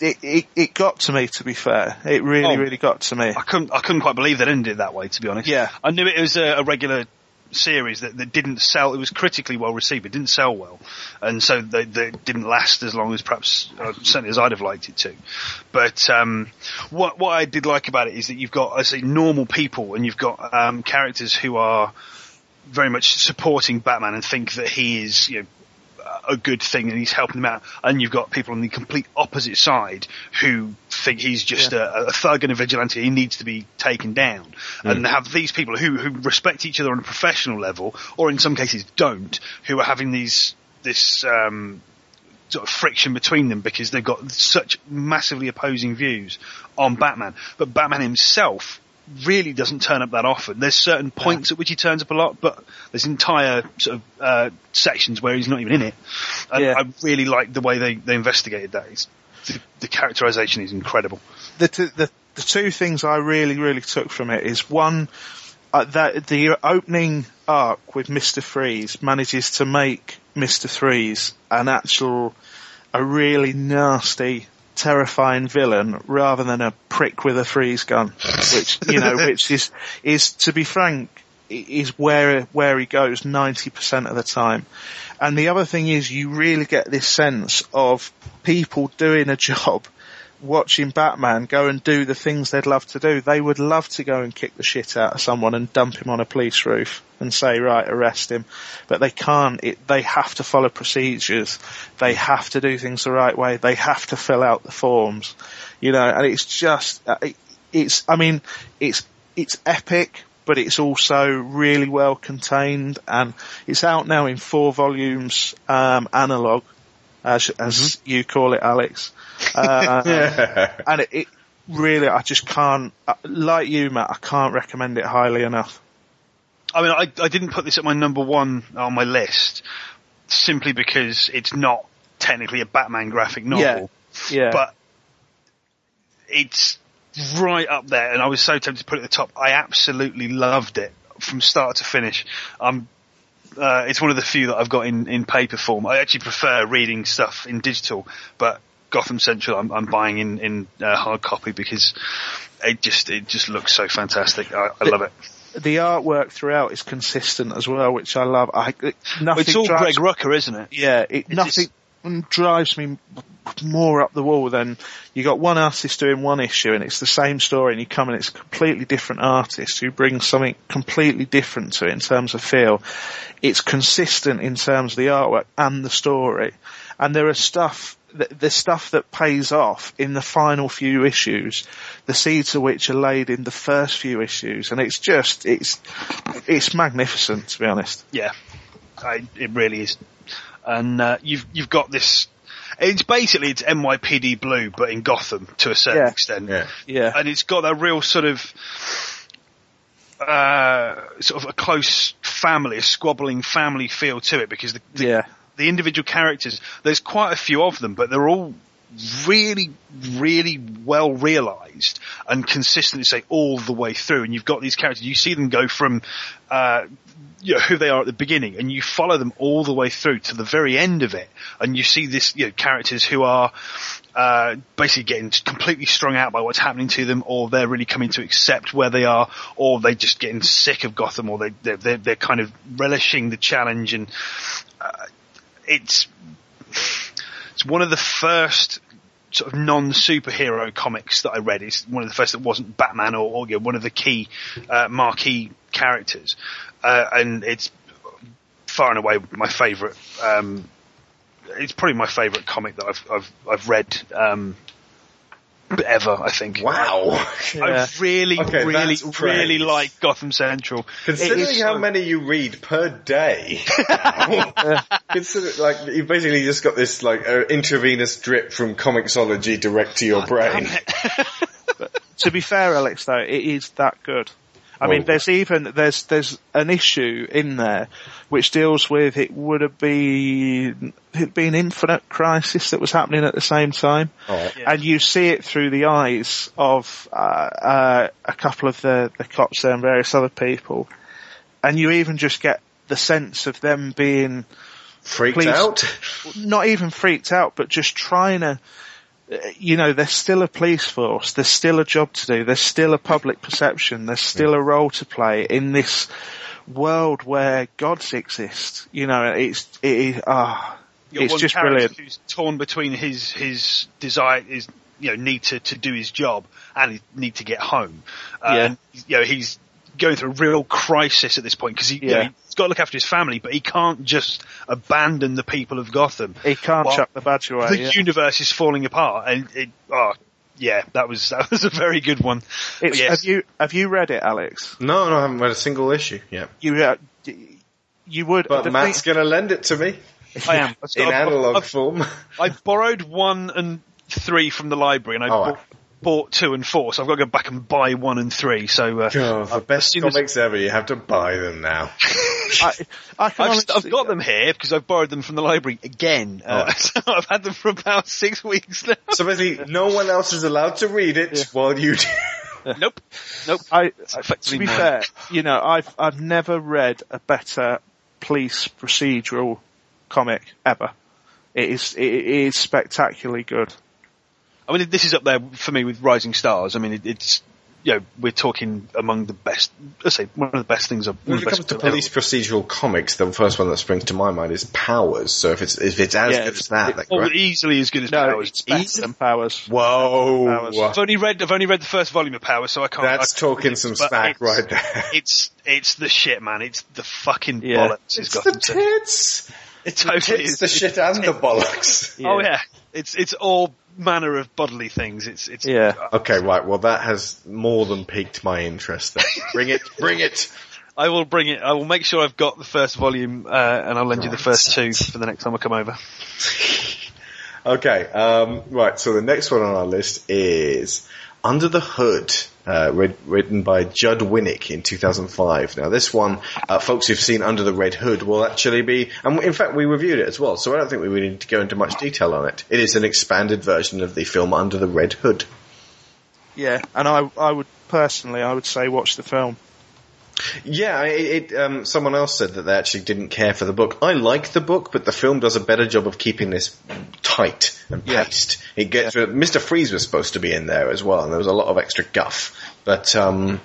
it it, it got to me. To be fair, it really Oh. really got to me. I couldn't, I couldn't quite believe they ended it that way, to be honest. Yeah. I knew it was a, a regular series that, that didn't sell, it was critically well received, it didn't sell well. And so they, they didn't last as long as perhaps, uh, certainly as I'd have liked it to. But, um, what, what I did like about it is that you've got, I say, normal people and you've got, um, characters who are very much supporting Batman and think that he is, you know, a good thing and he's helping them out. And you've got people on the complete opposite side who think he's just a, a thug and a vigilante. He needs to be taken down. And have these people who, who respect each other on a professional level, or in some cases don't, who are having these, this, um, sort of friction between them because they've got such massively opposing views on Batman. But Batman himself really doesn't turn up that often. There's certain points at which he turns up a lot, but there's entire sort of uh, sections where he's not even in it. And Yeah. I really like the way they, they investigated that. It's, the, the characterization is incredible. the, t- the the two things I really really took from it is one uh, that the opening arc with Mister Freeze manages to make Mister Freeze an actual a really nasty terrifying villain rather than a prick with a freeze gun which you know [laughs] which is is to be frank is where where he goes 90% of the time. And the other thing is you really get this sense of people doing a [laughs] job watching Batman go and do the things they'd love to do. They would love to go and kick the shit out of someone and dump him on a police roof and say, right, arrest him. But they can't. It, they have to follow procedures. They have to do things the right way. They have to fill out the forms. You know, and it's just, uh, it, it's, I mean, it's, it's epic, but it's also really well contained and it's out now in four volumes, um, analog, as, as you call it, Alex. [laughs] Uh, and it, it really, I just can't, uh, like you, Matt, I can't recommend it highly enough. I mean, I, I didn't put this at my number one on my list simply because it's not technically a Batman graphic novel. Yeah. but it's right up there, and I was so tempted to put it at the top. I absolutely loved it from start to finish. Um, uh, it's one of the few that I've got in, in paper form. I actually prefer reading stuff in digital, but Gotham Central I'm, I'm buying in, in uh, hard copy because it just it just looks so fantastic. I, I love it. the artwork throughout is consistent as well, which I love. I, it, nothing It's all drives, Greg Rucka, isn't it? Yeah, it, nothing drives me more up the wall than you got one artist doing one issue and it's the same story and you come and it's a completely different artist who brings something completely different to it in terms of feel. It's consistent in terms of the artwork and the story. And there are stuff, the, the stuff that pays off in the final few issues, the seeds of which are laid in the first few issues and it's just, it's, it's magnificent to be honest. Yeah, I, it really is. And uh, you've you've got this. It's basically it's NYPD Blue, but in Gotham to a certain Yeah. extent. Yeah. Yeah. and it's got that real sort of uh, sort of a close family, a squabbling family feel to it because the, the, Yeah. The individual characters, there's quite a few of them, but they're all really, really well realised and consistently say all the way through. And you've got these characters, you see them go from, uh, you know, who they are at the beginning and you follow them all the way through to the very end of it. And you see this, you know, characters who are, uh, basically getting completely strung out by what's happening to them, or they're really coming to accept where they are, or they're just getting sick of Gotham, or they, they're, they're, they're kind of relishing the challenge. And uh, it's it's one of the first sort of non-superhero comics that I read. It's one of the first that wasn't Batman or, or you know, one of the key uh, marquee characters, uh, and it's far and away my favourite. Um, it's probably my favourite comic that I've I've, I've read um, ever. I think. Wow. [laughs] I really, Okay, really, really like Gotham Central. Considering how so- many you read per day, now, [laughs] [laughs] consider like you basically just got this like uh, intravenous drip from Comixology direct to your brain. To be fair, Alex, though, it is that good. I mean, there's even there's there's an issue in there which deals with it would have been it'd be an infinite crisis that was happening at the same time, Alright. and you see it through the eyes of uh, uh, a couple of the the cops there and various other people, and you even just get the sense of them being Freaked Please. out? [laughs] not even freaked out, but just trying to, you know, there's still a police force, there's still a job to do, there's still a public perception, there's still a role to play in this world where gods exist. You know, it's, it is, ah, You're it's one just brilliant. Who's torn between his his desire, his you know need to to do his job and need to get home. Uh, Yeah. You know he's going through a real crisis at this point because he, you know, Yeah. he's got to look after his family, but he can't just abandon the people of Gotham. He can't While chuck the badge away. The yeah. universe is falling apart, and it, oh yeah, that was that [laughs] was a very good one. It's, yes. Have you have you read it, Alex? No, no, I haven't read a single issue yet. You uh, you would. But the Matt's thing- going to lend it to me I am [laughs] in I've- analog I've- form. I borrowed one and three from the library, and I Oh, bought, bought two and four. So I've got to go back and buy one and three. So uh, God, the best soon as- comics ever. You have to buy them now. [laughs] I, I I've, honestly- I've got them here because I've borrowed them from the library again. Uh, Oh. [laughs] so I've had them for about six weeks now. So basically, no one else is allowed to read it while you do. [laughs] nope, nope. I, to be mine. fair, you know, I've I've never read a better police procedural comic ever. It is it is spectacularly good. I mean, this is up there for me with Rising Stars. I mean, it, it's you know we're talking among the best. Let's say one of the best things. Of, one When it comes best to ever. police procedural comics, the first one that springs to my mind is Powers. So if it's if it's as Yeah, good as that, then Oh, great. easily as good as No, Powers. it's better Easily- than Powers. Whoa, Powers. I've only read I've only read the first volume of Powers, so I can't. that's I, talking some smack right there. It's it's the shit, man. It's the fucking Yeah. bollocks. It's got the them to- tits. It totally It's is. the shit and the bollocks. Oh yeah, it's it's all manner of bodily things. It's it's Yeah. Okay, right. Well, that has more than piqued my interest. Then. [laughs] Bring it, bring it. I will bring it. I will make sure I've got the first volume, uh, and I'll lend you the first two for the next time I come over. [laughs] Okay, um, right. So the next one on our list is Under the Hood, uh, read, written by Judd Winick in 2005. Now, this one, uh, folks who've seen Under the Red Hood will actually be, and in fact, we reviewed it as well. So I don't think we really need to go into much detail on it. It is an expanded version of the film Under the Red Hood. Yeah, and I I would personally I would say watch the film. Yeah, it, it, um, someone else said that they actually didn't care for the book. I like the book, but the film does a better job of keeping this tight and Yeah. paced. It gets Mr. Freeze was supposed to be in there as well, and there was a lot of extra guff. But um,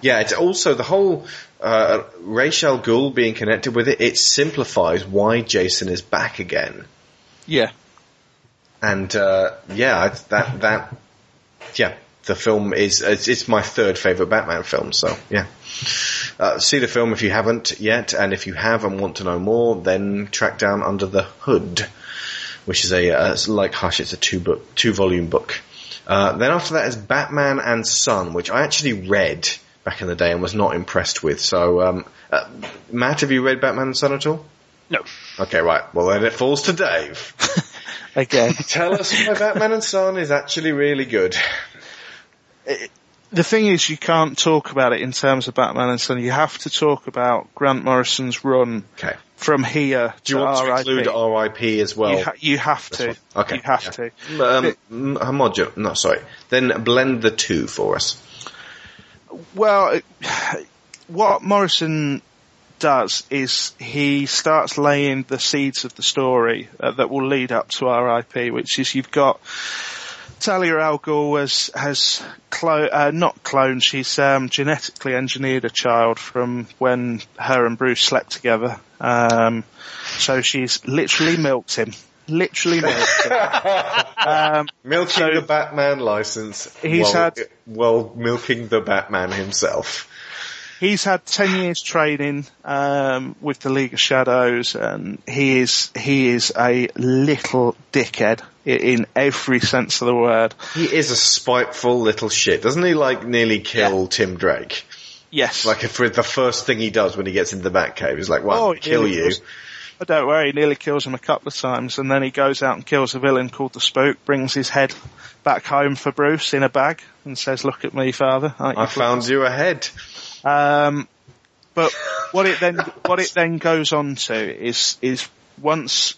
yeah, it's also the whole uh, Ra's al being connected with it. It simplifies why Jason is back again, Yeah, and uh, yeah, that that yeah. The film is it's, it's my third favorite Batman film, so yeah. Uh, see the film if you haven't yet, and if you have and want to know more, then track down Under the Hood, which is a uh, it's like Hush. It's a two book, two volume book. Uh, then after that is Batman and Son, which I actually read back in the day and was not impressed with. So, um, uh, Matt, have you read Batman and Son at all? No, Okay, right. Well, then it falls to Dave. [laughs] again. Tell us why Batman and Son is actually really good. The thing is, you can't talk about it in terms of Batman and Son. You have to talk about Grant Morrison's run Okay. from here Do you want to include RIP as well? you, ha- you have to. Okay. You have yeah. to. Um, m- homogen- no, sorry. Then blend the two for us. Well, what Morrison does is he starts laying the seeds of the story uh, that will lead up to RIP, which is you've got Talia al Ghul has has clo- uh, not cloned. She's um, genetically engineered a child from when her and Bruce slept together. Um, so she's literally milked him. Literally milked him. [laughs] um, Milking So- the Batman license. He's while, had- while milking the Batman himself. He's had 10 years training um, with the League of Shadows and he is he is a little dickhead in every sense of the word. He is a spiteful little shit. Doesn't he like nearly kill Tim Drake? Yes. Like if the first thing he does when he gets into the Batcave is like, well, Oh, kill you. but don't worry, he nearly kills him a couple of times and then he goes out and kills a villain called the Spook, brings his head back home for Bruce in a bag and says, look at me, father. I found you ahead. Um, but what it then what it then goes on to is is once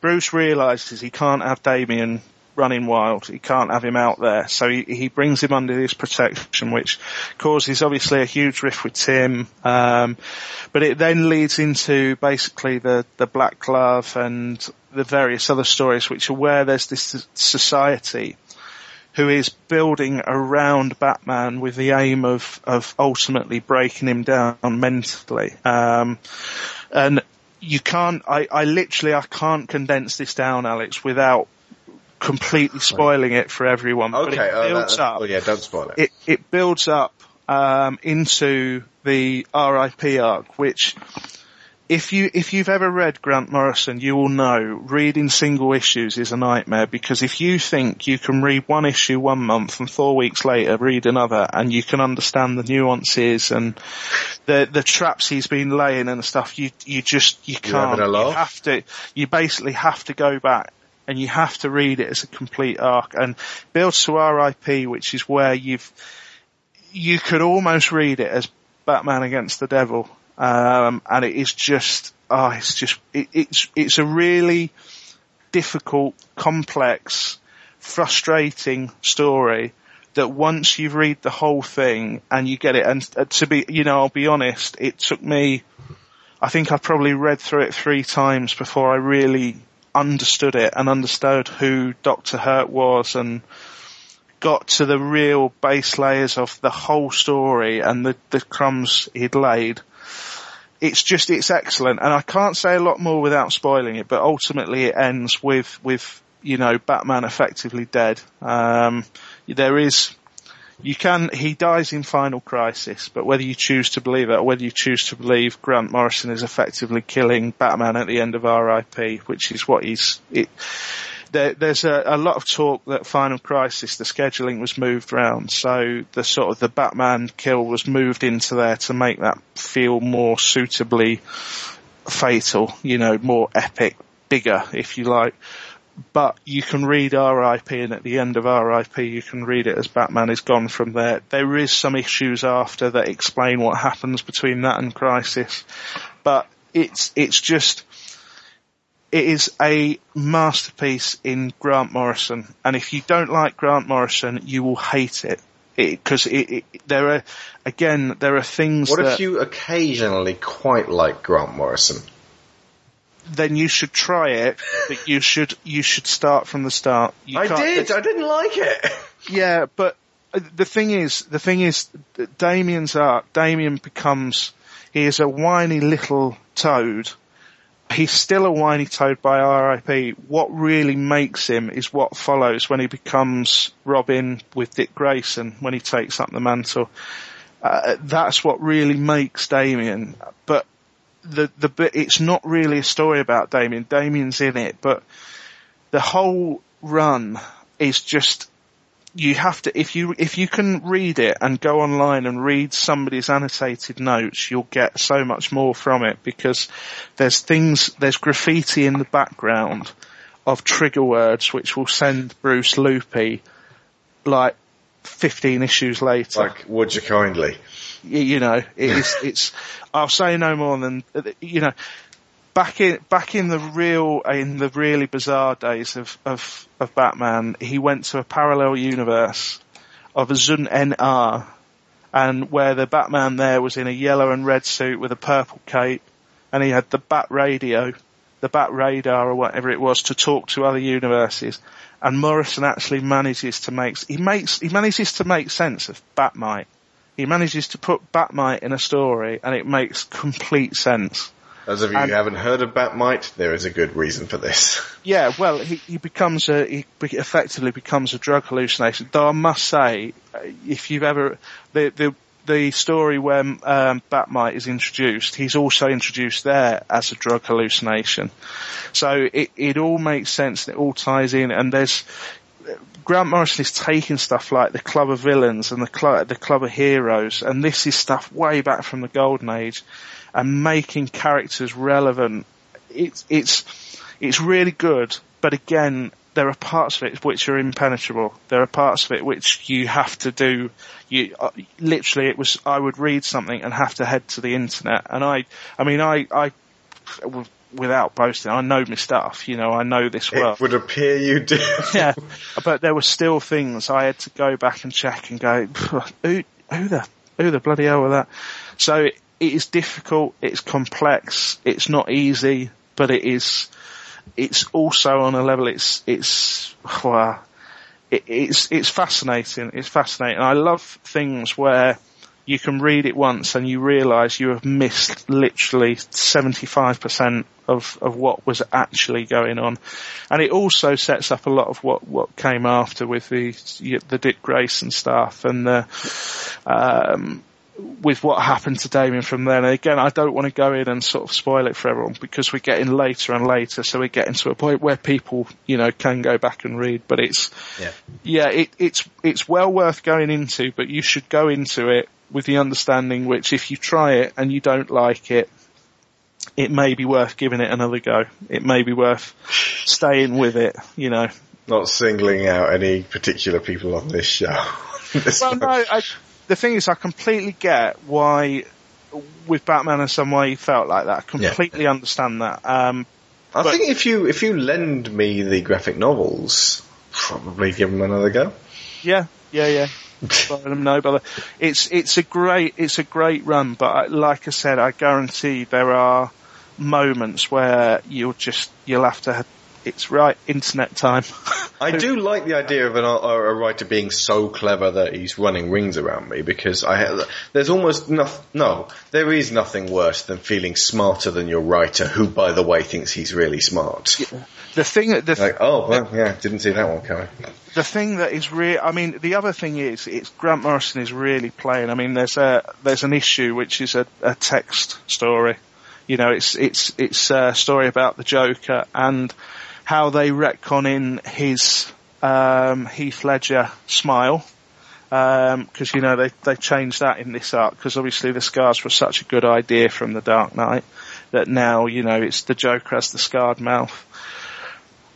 Bruce realises he can't have Damian running wild, he can't have him out there, so he, he brings him under his protection, which causes obviously a huge rift with Tim. Um, but it then leads into basically the the Black Glove and the various other stories, which are where there's this society who is building around Batman with the aim of, of ultimately breaking him down mentally. Um, and you can't, I, I literally, I can't condense this down, Alex, without completely spoiling it for everyone. but Okay, it oh, builds that- up oh yeah, don't spoil it. it, it builds up um, into the RIP arc, which if you if you've ever read Grant Morrison, you will know reading single issues is a nightmare because if you think you can read one issue one month and four weeks later read another and you can understand the nuances and the the traps he's been laying and stuff, you you just you can't. having a laugh? You have to. You basically have to go back and you have to read it as a complete arc and build to RIP, which is where you've you could almost read it as Batman against the Devil, um, and it is just oh, it's just it, it's it's a really difficult, complex, frustrating story that once you read the whole thing and you get it, and uh, to be, you know, I'll be honest, it took me, I think I probably read through it three times before I really understood it and understood who Dr. Hurt was and got to the real base layers of the whole story and the, the crumbs he'd laid. It's just, it's excellent. And I can't say a lot more without spoiling it, but ultimately it ends with, with, you know, Batman effectively dead. Um, there is, you can, he dies in Final Crisis, but whether you choose to believe it or whether you choose to believe Grant Morrison is effectively killing Batman at the end of RIP, which is what he's, it, there, there's a, a lot of talk that Final Crisis, the scheduling was moved around, so the sort of the Batman kill was moved into there to make that feel more suitably fatal, you know, more epic, bigger, if you like. But you can read RIP and at the end of RIP you can read it as Batman is gone from there. There is some issues after that explain what happens between that and Crisis. But it's, it's just, it is a masterpiece in Grant Morrison, and if you don't like Grant Morrison, you will hate it. Because there are, again, there are things What that if you occasionally quite like Grant Morrison? then you should try it, but you should you should start from the start. You I did. I didn't like it. Yeah, but uh, the thing is, the thing is, Damian's arc, Damian becomes, he is a whiny little toad. He's still a whiny toad by RIP. What really makes him is what follows when he becomes Robin with Dick Grayson, when he takes up the mantle. Uh, that's what really makes Damian. But the, the bit, it's not really a story about Damian. Damian's in it, but the whole run is just you have to if you if you can read it and go online and read somebody's annotated notes you'll get so much more from it because there's things there's graffiti in the background of trigger words which will send Bruce loopy like 15 issues later Like, would you kindly? You know, it is, it's, I'll say no more than, you know, back in back in the real in the really bizarre days of of, of Batman, he went to a parallel universe of a Zur-En-Arrh, and where the Batman there was in a yellow and red suit with a purple cape, and he had the Bat Radio, the Bat Radar or whatever it was to talk to other universes. And Morrison actually manages to make he makes he manages to make sense of Bat-Mite. He manages to put Bat-Mite in a story, and it makes complete sense. Those of you And- who haven't heard of Bat-Mite, there is a good reason for this. [laughs] Yeah, well, he, he becomes a, he effectively becomes a drug hallucination. Though I must say, uh, if you've ever, the, the, the story where, um, Bat-Mite is introduced, he's also introduced there as a drug hallucination. So it, it all makes sense and it all ties in and there's, Grant Morrison is taking stuff like the Club of Villains and the Club, the Club of Heroes, and this is stuff way back from the Golden Age, and making characters relevant. It's it's it's really good, but again, there are parts of it which are impenetrable. There are parts of it which you have to do. You uh, literally, it was I would read something and have to head to the internet, and I, I mean, I, I, without boasting, I know my stuff. You know, I know this well It would appear you do. [laughs] yeah, but there were still things I had to go back and check and go, who, who the, who the bloody hell were that? So it is difficult, it's complex, it's not easy, but it is, it's also on a level, it's, it's, well, it, it's, it's fascinating, it's fascinating. I love things where you can read it once and you realise you have missed literally 75% of, of what was actually going on. And it also sets up a lot of what, what came after with the, the Dick Grayson stuff and the, um, with what happened to Damian from then. And again, I don't want to go in and sort of spoil it for everyone because we're getting later and later, so we're getting to a point where people, you know, can go back and read. But it's, Yeah. yeah, it, it's it's well worth going into, but you should go into it with the understanding which if you try it and you don't like it, it may be worth giving it another go. It may be worth staying with it, you know. Not singling out any particular people on this show. [laughs] Well, no, I, the thing is, I completely get why with Batman and some way you felt like that. I completely understand that. Um, I but- think if you if you lend me the graphic novels, probably give them another go. Yeah, yeah, yeah. [laughs] But um, no bother. It's it's a great it's a great run, but I, like I said, I guarantee there are moments where you'll just you'll have to. It's right internet time. [laughs] I do like the idea of an, a, a writer being so clever that he's running rings around me because I there's almost no, no there is nothing worse than feeling smarter than your writer who by the way thinks he's really smart. the thing that the Like oh well yeah didn't see that one coming. the thing that is real, I mean, the other thing is, it's Grant Morrison is really playing. I mean, there's a there's an issue which is a, a text story. You know, it's it's it's a story about the Joker and how they retcon in his um, Heath Ledger smile. Because you know they they changed that in this arc because obviously the scars were such a good idea from the Dark Knight that now you know it's the Joker has the scarred mouth.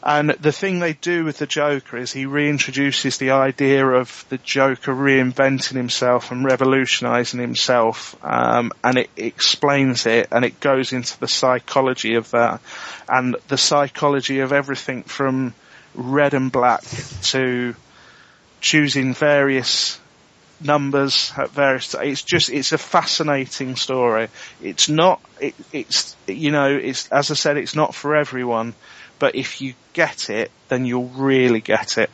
And the thing they do with the Joker is he reintroduces the idea of the Joker reinventing himself and revolutionizing himself, um, and it explains it and it goes into the psychology of that and the psychology of everything from red and black to choosing various numbers at various it's just it's a fascinating story. It's not it, it's you know it's as i said it's not for everyone but if you get it then you'll really get it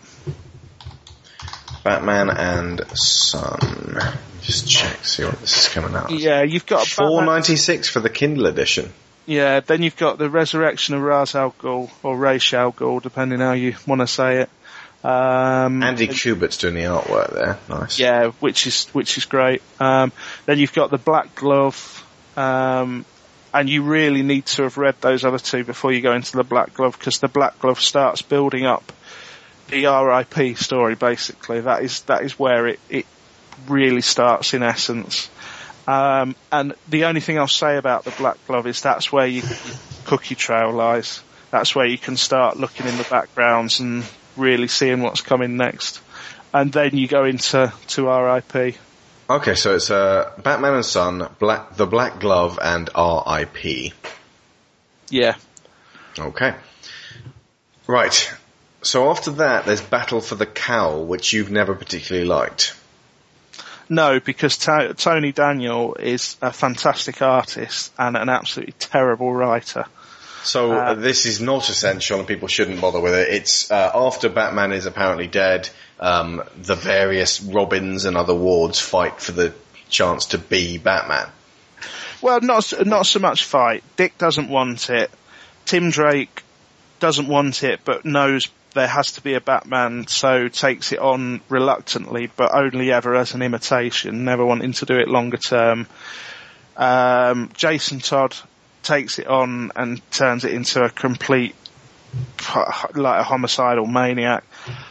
Batman and Son. Just check see what this is coming out. yeah you've got Four ninety six for the Kindle edition. yeah then you've got the resurrection of Ra's al Ghul or Ra's al Ghul depending how you want to say it um Andy Kubert's doing the artwork there. Nice. Yeah, which is which is great. Um, then you've got the Black Glove, um, and you really need to have read those other two before you go into the Black Glove because the Black Glove starts building up the RIP story. Basically, that is that is where it it really starts in essence. Um, and the only thing I'll say about the Black Glove is that's where your, cookie trail lies. That's where you can start looking in the backgrounds and really seeing what's coming next. And then you go into to RIP. Okay, so it's uh, Batman and Son, Black, The Black Glove, and R.I.P. Yeah. Okay. Right. So after that, there's Battle for the Cowl, which you've never particularly liked. No, because Ta Tony Daniel is a fantastic artist and an absolutely terrible writer. So uh, Uh, this is not essential, and people shouldn't bother with it. It's uh, after Batman is apparently dead. Um, the various Robins and other wards fight for the chance to be Batman. Well, not not so much fight. Dick doesn't want it. Tim Drake doesn't want it, but knows there has to be a Batman, so takes it on reluctantly, but only ever as an imitation, never wanting to do it longer term. Um, Jason Todd takes it on and turns it into a complete, like a homicidal maniac.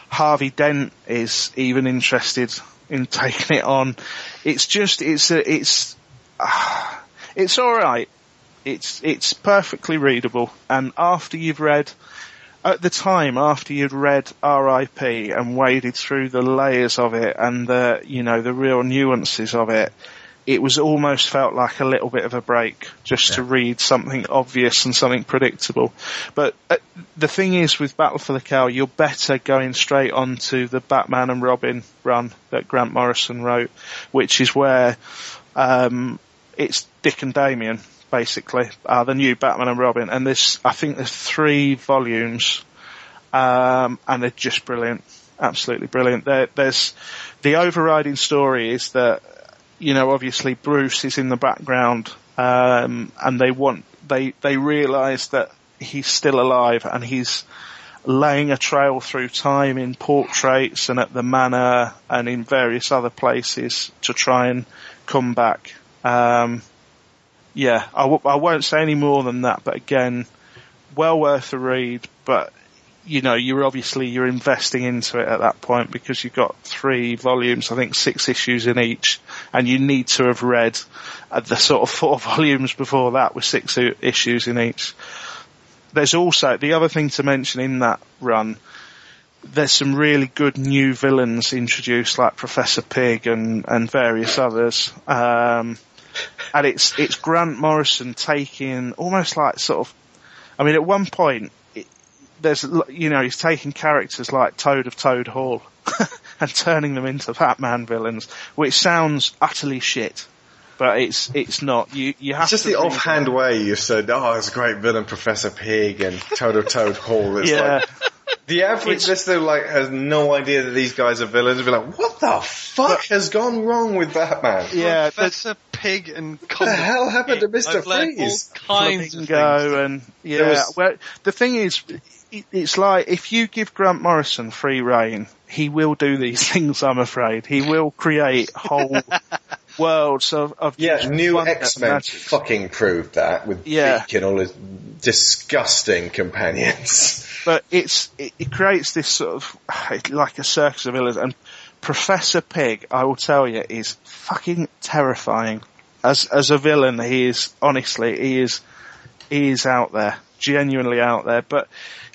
Harvey Dent is even interested in taking it on. It's just, it's a, it's, [sighs] it's alright. It's, it's perfectly readable. And after you've read, at the time, after you'd read R.I.P. and waded through the layers of it and the, you know, the real nuances of it, it was almost felt like a little bit of a break just to read something obvious and something predictable. But uh, the thing is with Battle for the Cowl, you're better going straight on to the Batman and Robin run that Grant Morrison wrote, which is where um, it's Dick and Damian basically are the new Batman and Robin, and there's I think there's three volumes, um, and they're just brilliant, absolutely brilliant. There, there's the overriding story is that you know obviously Bruce is in the background, um, and they want they they realise that he's still alive and he's laying a trail through time in portraits and at the manor and in various other places to try and come back. Um, yeah, I w- I won't say any more than that, but again, well worth a read, but you know, you're obviously, you're investing into it at that point because you've got three volumes, I think six issues in each, and you need to have read uh, the sort of [laughs] four volumes before that with six issues in each. There's also, the other thing to mention in that run, there's some really good new villains introduced like Professor Pyg and, and various others. Um, and it's it's Grant Morrison taking almost like sort of, I mean, at one point there's you know he's taking characters like Toad of Toad Hall [laughs] and turning them into Batman villains, which sounds utterly shit, but it's it's not. You you have It's just to the offhand it. way you said, oh, it's a great villain, Professor Pyg and Toad of Toad Hall. It's Yeah. like, the average It's- listener like has no idea that these guys are villains. Be like, what the fuck has gone wrong with Batman? Yeah, the Professor Pyg and What the hell happened to Mr. I've Freeze? all kinds of things. And yeah. Was- Well, the thing is, it, it's like if you give Grant Morrison free reign, he will do these [laughs] things. I'm afraid he will create whole [laughs] worlds of of Yeah, new X Men fucking proved that with Yeah. Beak and all his disgusting companions. [laughs] but it's it, it creates this sort of [sighs] like a circus of villains and Professor Pyg, I will tell you, is fucking terrifying. As as a villain, he is honestly he is he is out there, genuinely out there. But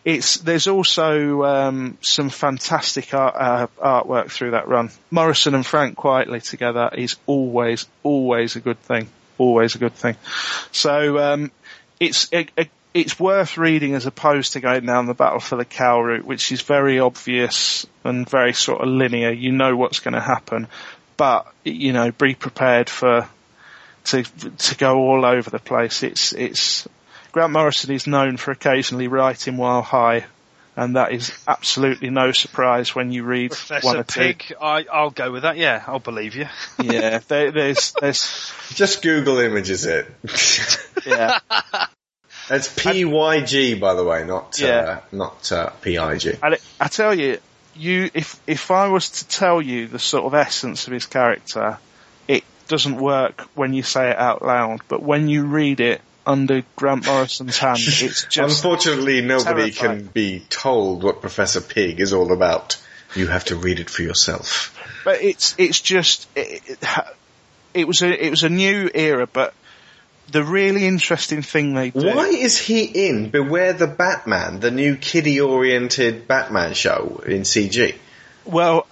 it's there's also um, some fantastic art, uh, artwork through that run. Morrison and Frank Quitely together is always always a good thing. Always a good thing. So um, it's it, it, it's worth reading as opposed to going down the battle for the cowl route, which is very obvious and very sort of linear. You know what's going to happen, but you know be prepared for to to go all over the place. It's it's Grant Morrison is known for occasionally writing while high, and that is absolutely no surprise when you read one Professor or two. Pig, I, I'll go with that. Yeah, I'll believe you. [laughs] Yeah, there, there's there's [laughs] Just Google images it. [laughs] yeah. it's PYG, by the way, not uh, Yeah. not uh, PIG. And it, I tell you, you if if I was to tell you the sort of essence of his character, it doesn't work when you say it out loud, but when you read it under Grant Morrison's hand, [laughs] it's just Unfortunately, nobody terrifying. can be told what Professor Pyg is all about. You have to read it for yourself. but it's it's just it, it, it was a it was a new era, but the really interesting thing they do. Why is he in Beware the Batman, the new kiddie-oriented Batman show in CG? Well,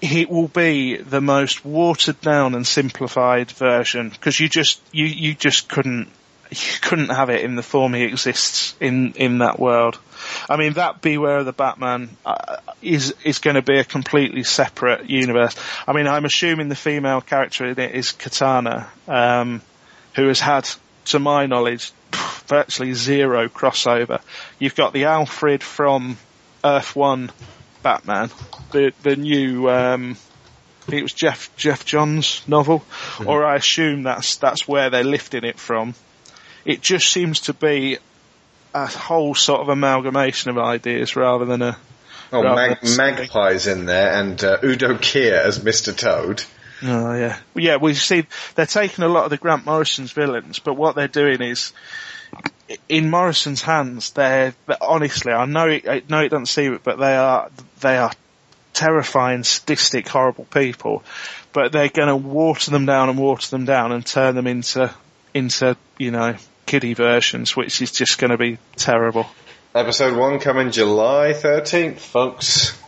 it will be the most watered down and simplified version because you just you you just couldn't. You couldn't have it in the form he exists in in that world. I mean, that Beware of the Batman uh, is is going to be a completely separate universe. I mean, I'm assuming the female character in it is Katana, um, who has had, to my knowledge, virtually zero crossover. You've got the Alfred from Earth One Batman, the the new. Um, I think it was Jeff Geoff Johns novel, mm-hmm. or I assume that's that's where they're lifting it from. It just seems to be a whole sort of amalgamation of ideas rather than a. Oh, Mag- Magpie's in there, and uh, Udo Kier as Mr. Toad. Oh yeah, yeah. We see they're taking a lot of the Grant Morrison's villains, but what they're doing is, in Morrison's hands, they're, they're honestly, I know it, I know it doesn't seem it, but they are they are terrifying, sadistic, horrible people. But they're going to water them down and water them down and turn them into into you know kiddie versions, which is just going to be terrible. Episode one coming July 13th, folks.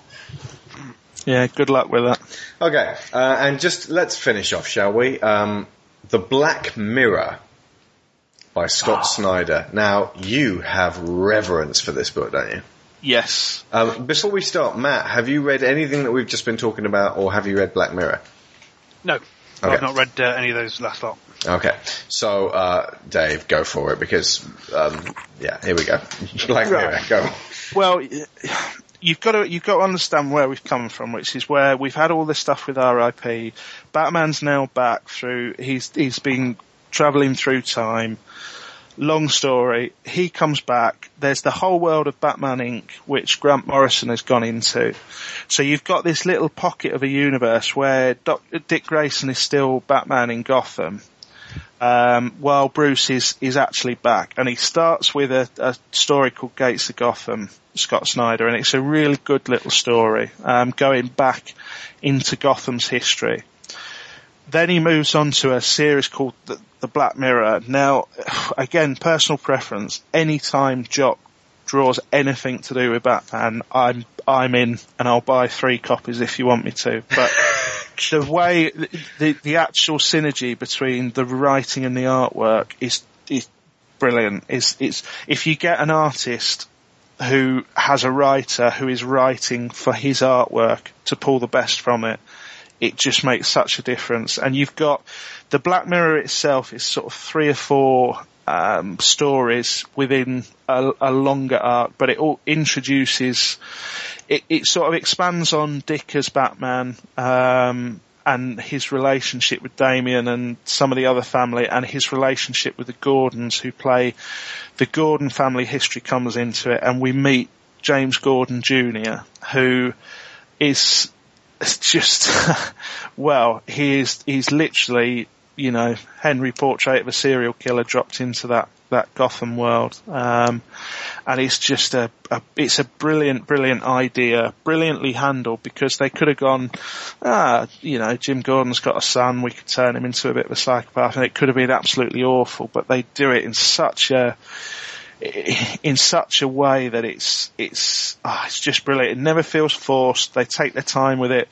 Yeah, good luck with that. Okay, uh, and just let's finish off, shall we? Um, the Black Mirror by Scott oh. Snyder. Now, you have reverence for this book, don't you? Yes. Um, before we start, Matt, have you read anything that we've just been talking about, or have you read Black Mirror? No, okay. I've not read uh, any of those last lot. Okay, so uh, Dave, go for it because um, yeah, here we go. [laughs] Black Mirror, go. Well, you've got to you've got to understand where we've come from, which is where we've had all this stuff with RIP. Batman's now back through. He's he's been traveling through time. Long story. He comes back. There's the whole world of Batman Inc., which Grant Morrison has gone into. So you've got this little pocket of a universe where Doc, Dick Grayson is still Batman in Gotham um, while Bruce is, is actually back. And he starts with a, a, story called Gates of Gotham, Scott Snyder, and it's a really good little story, um, going back into Gotham's history. Then he moves on to a series called the, the Black Mirror. Now, [sighs] again, personal preference, anytime Jock draws anything to do with Batman, I'm I'm in, and I'll buy three copies if you want me to. But [laughs] the way the the actual synergy between the writing and the artwork is is brilliant. Is it's if you get an artist who has a writer who is writing for his artwork to pull the best from it, it just makes such a difference. And you've got the Black Mirror itself is sort of three or four um, stories within a, a, longer arc, but it all introduces, it, it, sort of expands on Dick as Batman, um, and his relationship with Damian and some of the other family and his relationship with the Gordons who play the Gordon family history comes into it and we meet James Gordon Jr. who is [laughs] just, well, he is, he's literally you know, Henry portrait of a serial killer dropped into that, that Gotham world. Um, and it's just a, a, it's a brilliant, brilliant idea, brilliantly handled because they could have gone, ah, you know, Jim Gordon's got a son, we could turn him into a bit of a psychopath and it could have been absolutely awful, but they do it in such a, in such a way that it's it's oh, it's just brilliant. It never feels forced. They take their time with it.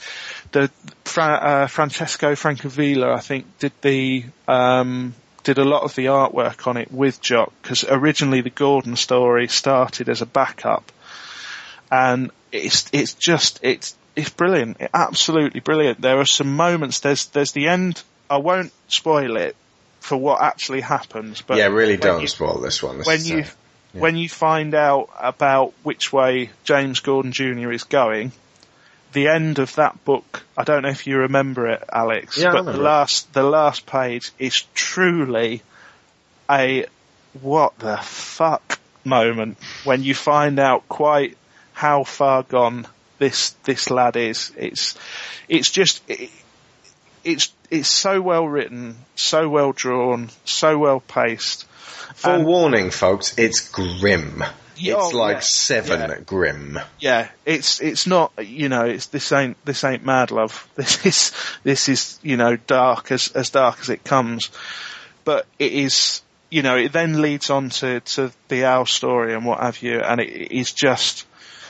The uh, Francesco Francavilla, I think, did the um, did a lot of the artwork on it with Jock because originally the Gordon story started as a backup, and it's it's just it's it's brilliant, it, absolutely brilliant. There are some moments. There's there's the end. I won't spoil it for what actually happens. But yeah, really don't you, spoil this one. This when you yeah. when you find out about which way James Gordon Jr. is going, the end of that book, I don't know if you remember it, Alex, yeah, but the last the last page is truly a what the fuck moment when you find out quite how far gone this this lad is. It's it's just it, it's it's so well written, so well drawn, so well paced. Forewarning, folks, it's grim. It's oh, like yeah, seven yeah. grim. Yeah, it's it's not you know it's this ain't this ain't mad love. [laughs] This is this is you know dark as as dark as it comes, but it is you know it then leads on to to the owl story and what have you, and it is just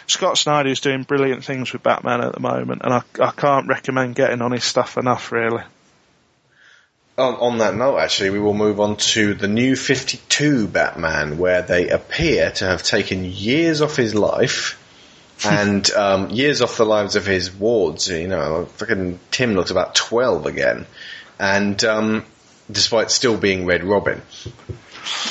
Scott Snyder is doing brilliant things with Batman at the moment, and I I can't recommend getting on his stuff enough really. On, on that note, actually, we will move on to the new 52 Batman, where they appear to have taken years off his life [laughs] and um, years off the lives of his wards. You know, fucking Tim looks about 12 again. And um, despite still being Red Robin.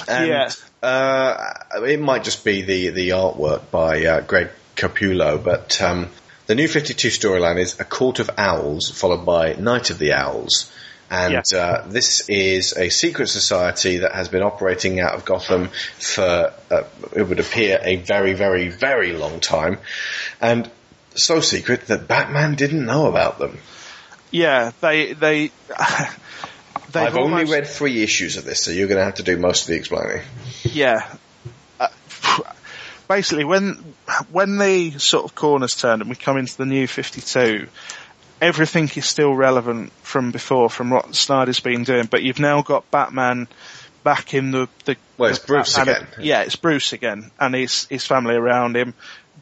And, Yeah. Uh, it might just be the, the artwork by uh, Greg Capullo, but um, the new 52 storyline is A Court of Owls, followed by Night of the Owls. And Yeah. uh, this is a secret society that has been operating out of Gotham for, uh, it would appear, a very, very, very long time. And so secret that Batman didn't know about them. Yeah, they they. [laughs] they've I've only read three issues of this, so you're going to have to do most of the explaining. Yeah. Uh, basically, when when the sort of corners turned and we come into the new 52, everything is still relevant from before, from what Snyder's been doing, but you've now got Batman back in the... the Well, it's the Bruce Batman- again. Yeah, it's Bruce again, and his, his family around him.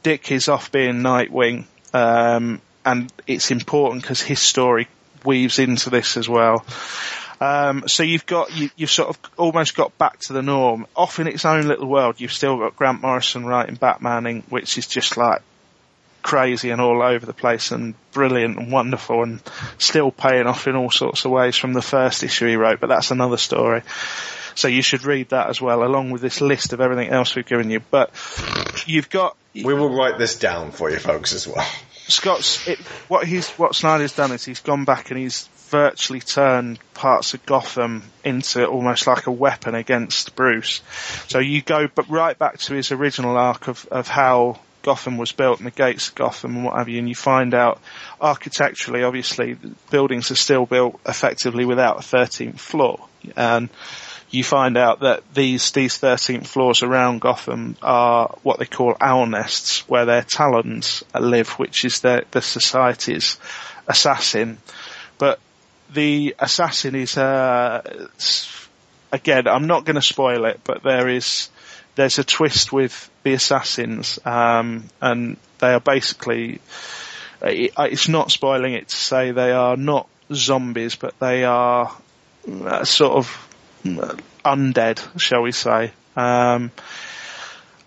Dick is off being Nightwing, um, and it's important because his story weaves into this as well. Um, so you've got you, you've sort of almost got back to the norm. Off in its own little world, you've still got Grant Morrison writing Batman Inc., which is just like crazy and all over the place and brilliant and wonderful and still paying off in all sorts of ways from the first issue he wrote. But that's another story. So you should read that as well, along with this list of everything else we've given you. But you've got We will write this down for you folks as well. Scott's it, what he's what Snyder's done is he's gone back and he's virtually turned parts of Gotham into almost like a weapon against Bruce. So you go but right back to his original arc of, of how Gotham was built and the gates of Gotham and what have you, and you find out architecturally, obviously, buildings are still built effectively without a 13th floor. And you find out that these these 13 floors around Gotham are what they call owl nests, where their talons live, which is the the society's assassin. But the assassin is uh, again, I'm not going to spoil it, but there is there's a twist with assassins, um, and they are basically. it- It's not spoiling it to say they are not zombies, but they are uh, sort of uh, undead, shall we say. Um,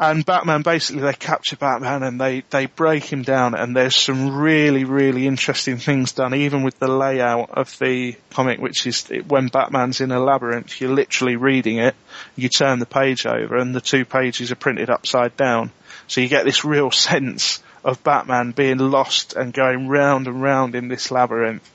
and Batman basically they capture Batman and they, they break him down and there's some really, really interesting things done even with the layout of the comic which is when Batman's in a labyrinth you're literally reading it, you turn the page over and the two pages are printed upside down. So you get this real [laughs] sense of Batman being lost and going round and round in this labyrinth.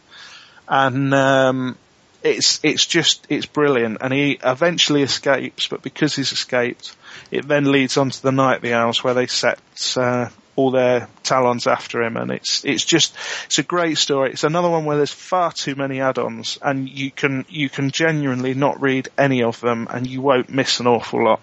And um, it's it's just it's brilliant and he eventually escapes but because he's escaped it then leads on to the night the owls where they set uh, all their talons after him and it's it's just it's a great story it's another one where there's far too many add-ons and you can you can genuinely not read any of them and you won't miss an awful lot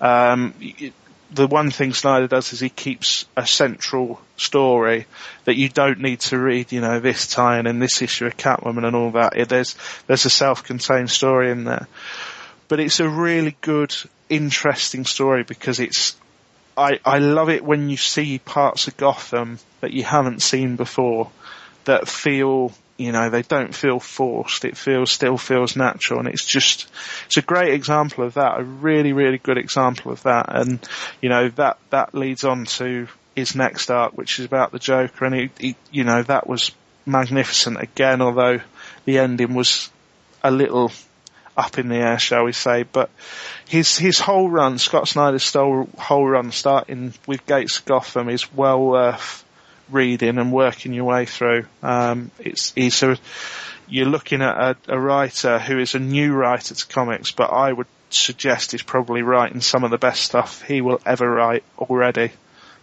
um, y- the one thing Snyder does is he keeps a central story that you don't need to read, you know, this tie-in and this issue of Catwoman and all that. There's, there's a self-contained story in there. But it's a really good, interesting story because it's, I, I love it when you see parts of Gotham that you haven't seen before that feel, you know, they don't feel forced. It feels, still feels natural and it's just, it's a great example of that. A really, really good example of that. And, you know, that, that leads on to his next arc, which is about the Joker and he, he you know, that was magnificent again, although the ending was a little up in the air, shall we say. But his his whole run, Scott Snyder's whole run, starting with Gates of Gotham, is well worth reading and working your way through. Um, it's he's a you're looking at a, a writer who is a new writer to comics, but I would suggest he's probably writing some of the best stuff he will ever write already.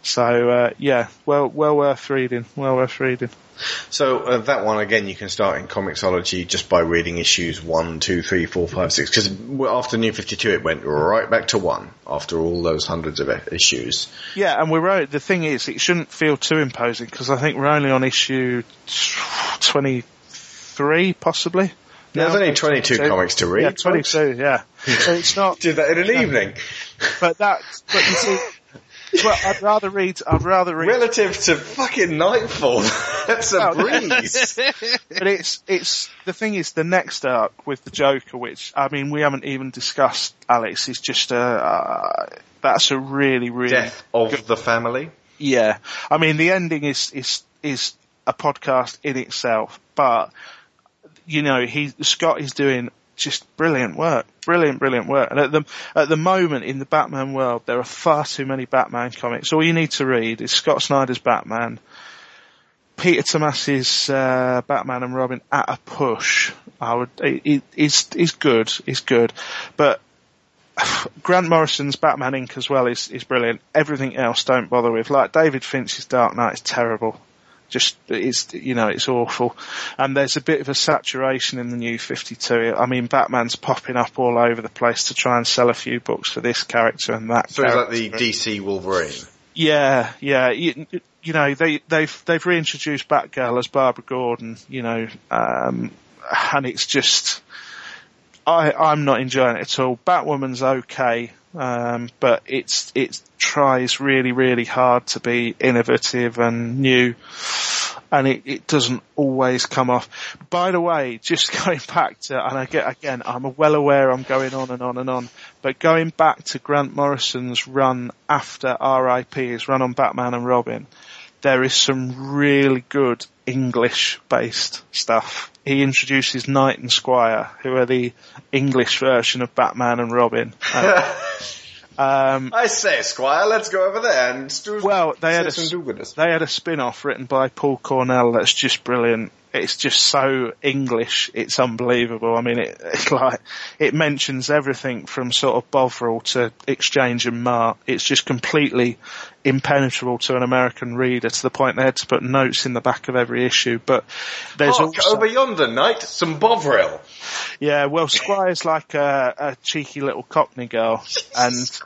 So uh, yeah, well well worth reading, well worth reading. So uh, that one again, you can start in Comixology just by reading issues one, two, three, four, five, six. Because after New Fifty Two, it went right back to one after all those hundreds of issues. Yeah, and we're o- the thing is, it shouldn't feel too imposing because I think we're only on issue twenty three, possibly. There's only twenty-two comics to read. Yeah, folks. twenty two. Yeah, [laughs] so it's not. Did that in an evening. But that, but you see, [laughs] well, I'd rather read. I'd rather read. Relative to fucking Knightfall, [laughs] that's a breeze. [laughs] But it's it's the thing is the next arc with the Joker, which I mean we haven't even discussed. Alex is just a uh, that's a really really Death of the family. yeah. I mean the ending is is is a podcast in itself, but you know he Scott is doing just brilliant work, brilliant brilliant work. And at the at the moment in the Batman world, there are far too many Batman comics. All you need to read is Scott Snyder's Batman. Peter Tomasi's uh, Batman and Robin at a push. I would. He, he's he's good. He's good, but [sighs] Grant Morrison's Batman Inc. as well is is brilliant. Everything else, don't bother with. Like David Finch's Dark Knight is terrible. Just it's you know it's awful, and there's a bit of a saturation in the new 52. I mean, Batman's popping up all over the place to try and sell a few books for this character and that. So it's like the character. DC Wolverine. Yeah, yeah. You, you know, they, they've, they've reintroduced Batgirl as Barbara Gordon, you know, um, and it's just, I, I'm not enjoying it at all. Batwoman's okay, um, but it's, it tries really, really hard to be innovative and new. And it, it doesn't always come off. By the way, just [laughs] going back to, and I get, again, I'm well aware I'm going on and on and on, but going back to Grant Morrison's run after RIP, his run on Batman and Robin, there is some really good English based stuff. He introduces Knight and Squire, who are the English version of Batman and Robin. And, [laughs] um, I say, Squire, let's go over there and do well, they had a, say some do-gooders. they had a spin-off written by Paul Cornell that's just brilliant. It's just so English, it's unbelievable. I mean, it, [laughs] it's like, it mentions everything from sort of Bovril to Exchange and Mart. It's just completely impenetrable to an American reader to the point they had to put notes in the back of every issue. But there's Hark, also, over yonder, knight, some Bovril. yeah, well, Squire's like a, a cheeky little Cockney girl, [laughs] and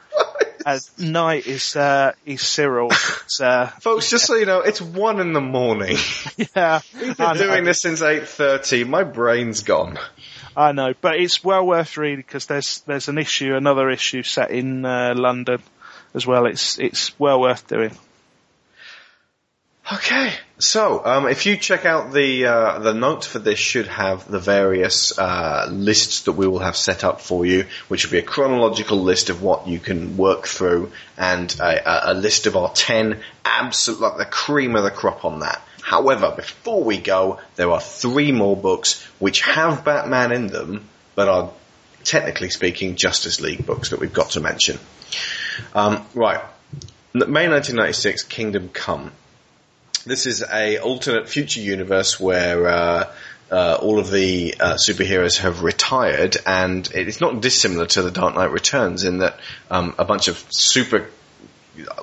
uh, Knight is uh, is Cyril. It's, uh, [laughs] Folks, just so you know, it's one in the morning. [laughs] yeah, we've been doing this since 8.30. My brain's gone. I know, but it's well worth reading because there's there's an issue, another issue set in uh, London as well. It's it's well worth doing. Okay. So, um, if you check out the uh, the notes for this, should have the various uh, lists that we will have set up for you, which will be a chronological list of what you can work through, and a, a, list of our ten absolute like the cream of the crop on that. However, before we go, there are three more books which have Batman in them, but are technically speaking Justice League books that we've got to mention. Um, right. May 1996, Kingdom Come. This is a alternate future universe where uh, uh, all of the uh, superheroes have retired, and it's not dissimilar to the Dark Knight Returns in that um, a bunch of super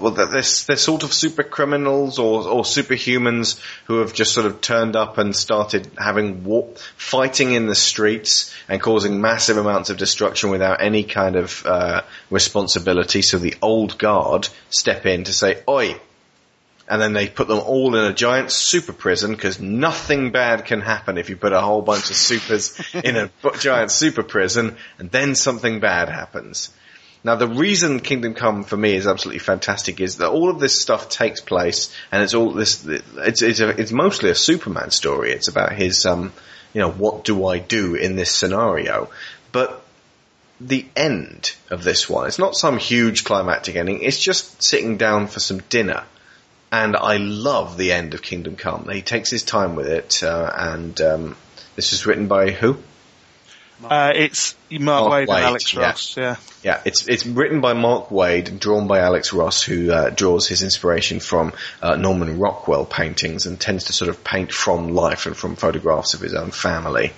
well, they're, they're sort of super criminals or, or superhumans who have just sort of turned up and started having war, fighting in the streets and causing massive amounts of destruction without any kind of uh, responsibility. So the old guard step in to say, "Oi, and then they put them all in a giant super prison because nothing bad can happen if you put a whole bunch of supers [laughs] in a giant super prison and then something bad happens. Now the reason Kingdom Come for me is absolutely fantastic is that all of this stuff takes place and it's all this, it's, it's, a, it's mostly a Superman story. It's about his, um, you know, what do I do in this scenario? But the end of this one, it's not some huge climactic ending, it's just sitting down for some dinner and I love the end of Kingdom Come. He takes his time with it, uh, and um, this was written by who? Uh, it's Mark, Mark Wade, Waid, and Alex yeah. Ross. Yeah, Yeah, it's it's written by Mark Waid and drawn by Alex Ross, who uh, draws his inspiration from uh, Norman Rockwell paintings and tends to sort of paint from life and from photographs of his own family.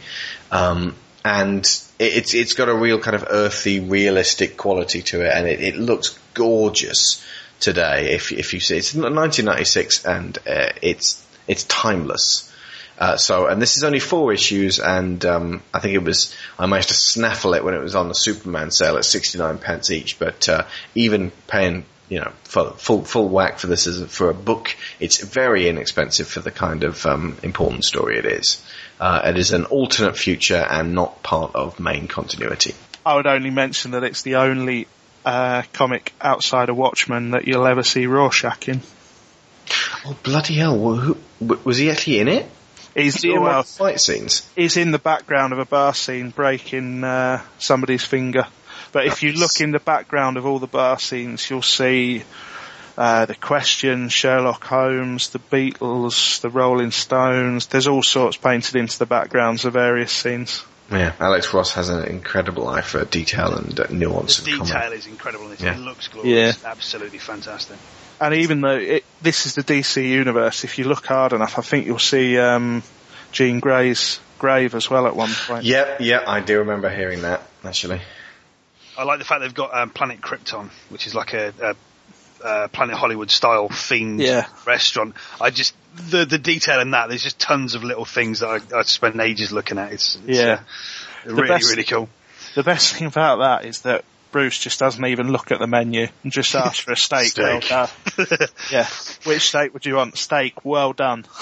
Um, and it, it's it's got a real kind of earthy, realistic quality to it, and it, it looks gorgeous today. If if you see, it's 1996, and uh, it's it's timeless. Uh, so, and this is only four issues, and um, I think it was I managed to snaffle it when it was on the Superman sale at sixty nine pence each. But uh, even paying you know full full, whack for this as for a book, it's very inexpensive for the kind of um, important story it is. Uh, it is an alternate future and not part of main continuity. I would only mention that it's the only uh, comic outside of Watchmen that you'll ever see Rorschach in. Oh bloody hell! Who, was he actually in it? He's he in well, fight scenes? he's in the background of a bar scene breaking uh, somebody's finger. But if you look in the background of all the bar scenes, you'll see uh, the Question, Sherlock Holmes, the Beatles, the Rolling Stones. There's all sorts painted into the backgrounds of various scenes. Yeah, Alex Ross has an incredible eye for detail and uh, nuance The of detail comic. is incredible. in It, Yeah. it looks glorious. Absolutely fantastic. And even though it, this is the DC universe, if you look hard enough, I think you'll see um, Jean Grey's grave as well at one point. Yep, yep, I do remember hearing that actually. I like the fact they've got um, Planet Krypton, which is like a, a, a Planet Hollywood style themed Yeah. restaurant. I just the the detail in that. There's just tons of little things that I, I spend ages looking at. It's, it's Yeah. uh, really best- really cool. The best thing about that is that Bruce just doesn't even look at the menu and just asks for a steak. [laughs] Steak. Well done. [laughs] yeah. Which steak would you want? Steak. Well done. [laughs]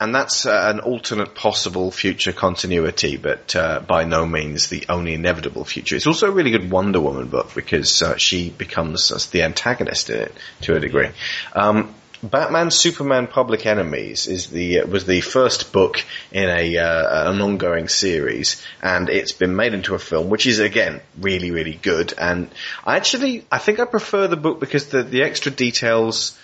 And that's uh, an alternate possible future continuity, but uh, by no means the only inevitable future. It's also a really good Wonder Woman book because uh, she becomes uh, the antagonist in it to a degree. Um, Batman Superman Public Enemies is the uh, was the first book in a uh, an ongoing series, and it's been made into a film, which is again really really good. And I actually I think I prefer the book because the the extra details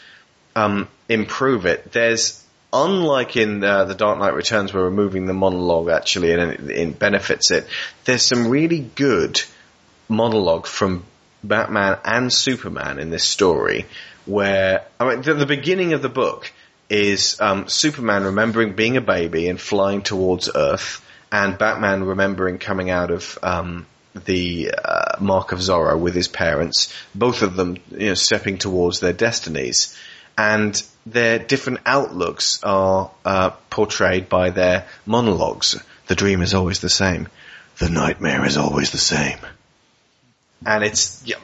um, improve it. There's unlike in uh, the Dark Knight Returns, where removing the monologue actually and it, it benefits it. There's some really good monologue from Batman and Superman in this story, where I mean the, the beginning of the book is um, Superman remembering being a baby and flying towards Earth, and Batman remembering coming out of um, the uh, Mark of Zorro with his parents, both of them you know, stepping towards their destinies, and their different outlooks are uh, portrayed by their monologues. The dream is always the same. The nightmare is always the same. And it's yeah,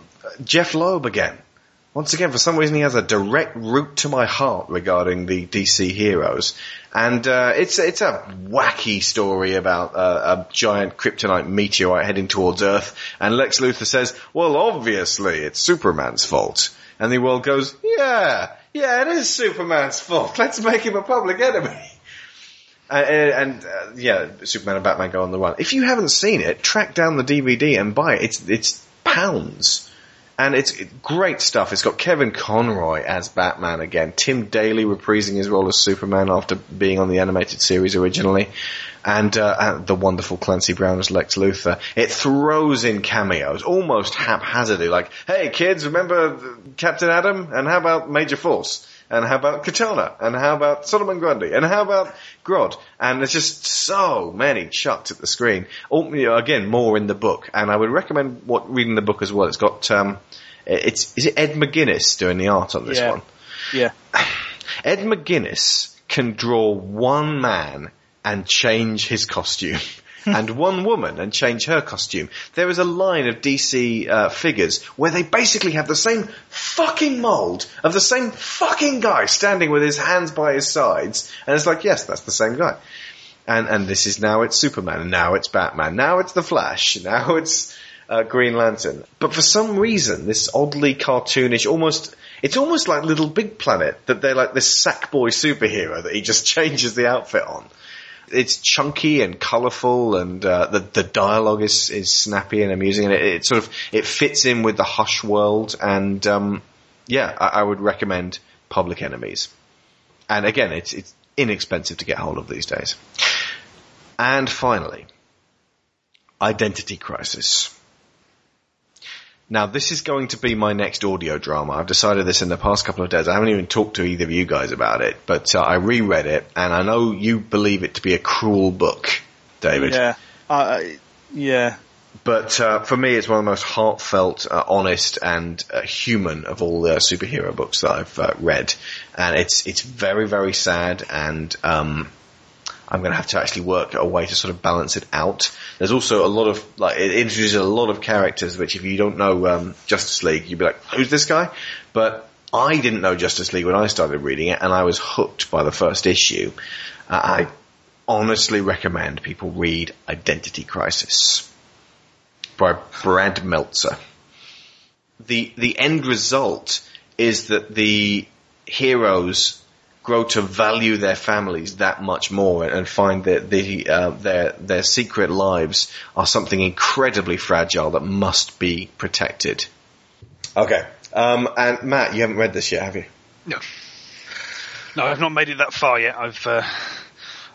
Jeph Loeb again. Once again, for some reason, he has a direct route to my heart regarding the DC heroes, and uh, it's it's a wacky story about uh, a giant kryptonite meteorite heading towards Earth, and Lex Luthor says, "Well, obviously, it's Superman's fault," and the world goes, "Yeah, yeah, it is Superman's fault. [laughs] Let's make him a public enemy." Uh, and uh, yeah, Superman and Batman go on the run. If you haven't seen it, track down the DVD and buy it. It's it's pounds. And it's great stuff. It's got Kevin Conroy as Batman again, Tim Daly reprising his role as Superman after being on the animated series originally, and, uh, and the wonderful Clancy Brown as Lex Luthor. It throws in cameos almost haphazardly, like, "Hey kids, remember Captain Atom? And how about Major Force? And how about Katana? And how about Solomon Grundy? And how about Grodd? And there's just so many chucked at the screen. All, you know, again, more in the book. And I would recommend what reading the book as well. It's got, um, it's, is it Ed McGuinness doing the art on this Yeah. one? Yeah. [sighs] Ed McGuinness can draw one man and change his costume. [laughs] and one woman and change her costume. There is a line of DC uh, figures where they basically have the same fucking mold of the same fucking guy standing with his hands by his sides, and it's like, yes, that's the same guy. And and this is now it's Superman, and now it's Batman, now it's the Flash, [laughs] now it's uh, Green Lantern. But for some reason, this oddly cartoonish, almost it's almost like Little Big Planet that they're like this sackboy superhero that he just [laughs] changes the outfit on. It's chunky and colourful, and uh, the the dialogue is is snappy and amusing, and it, it sort of it fits in with the Hush world. And um, yeah, I, I would recommend Public Enemies. And again, it's it's inexpensive to get hold of these days. And finally, Identity Crisis. Now, this is going to be my next audio drama. I've decided this in the past couple of days. I haven't even talked to either of you guys about it, but uh, I reread it, and I know you believe it to be a cruel book, David. Yeah. Uh, yeah. But uh, for me, it's one of the most heartfelt, uh, honest, and uh, human of all the superhero books that I've uh, read, and it's it's very very sad, and um, I'm going to have to actually work a way to sort of balance it out. There's also a lot of like it introduces a lot of characters which, if you don't know um, Justice League, you'd be like, "Who's this guy?" But I didn't know Justice League when I started reading it, and I was hooked by the first issue. Uh, I honestly recommend people read Identity Crisis. by Brad Meltzer. The the end result is that the heroes grow to value their families that much more and find that the uh, their their secret lives are something incredibly fragile that must be protected. Okay, um, and Matt, you haven't read this yet, have you? No. No, I've not made it that far yet. I've, uh,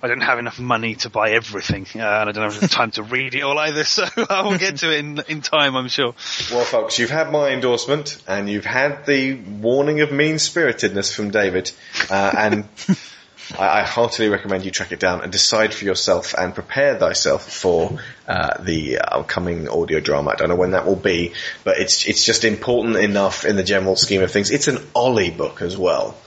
I don't have enough money to buy everything, uh, and I don't have time to read it all either, [laughs] so I will get to it in, in time, I'm sure. Well, folks, you've had my endorsement, and you've had the warning of mean spiritedness from David, uh, and [laughs] I, I heartily recommend you track it down and decide for yourself and prepare thyself for uh, the upcoming audio drama. I don't know when that will be, but it's it's just important enough in the general scheme of things. It's an Ollie book as well.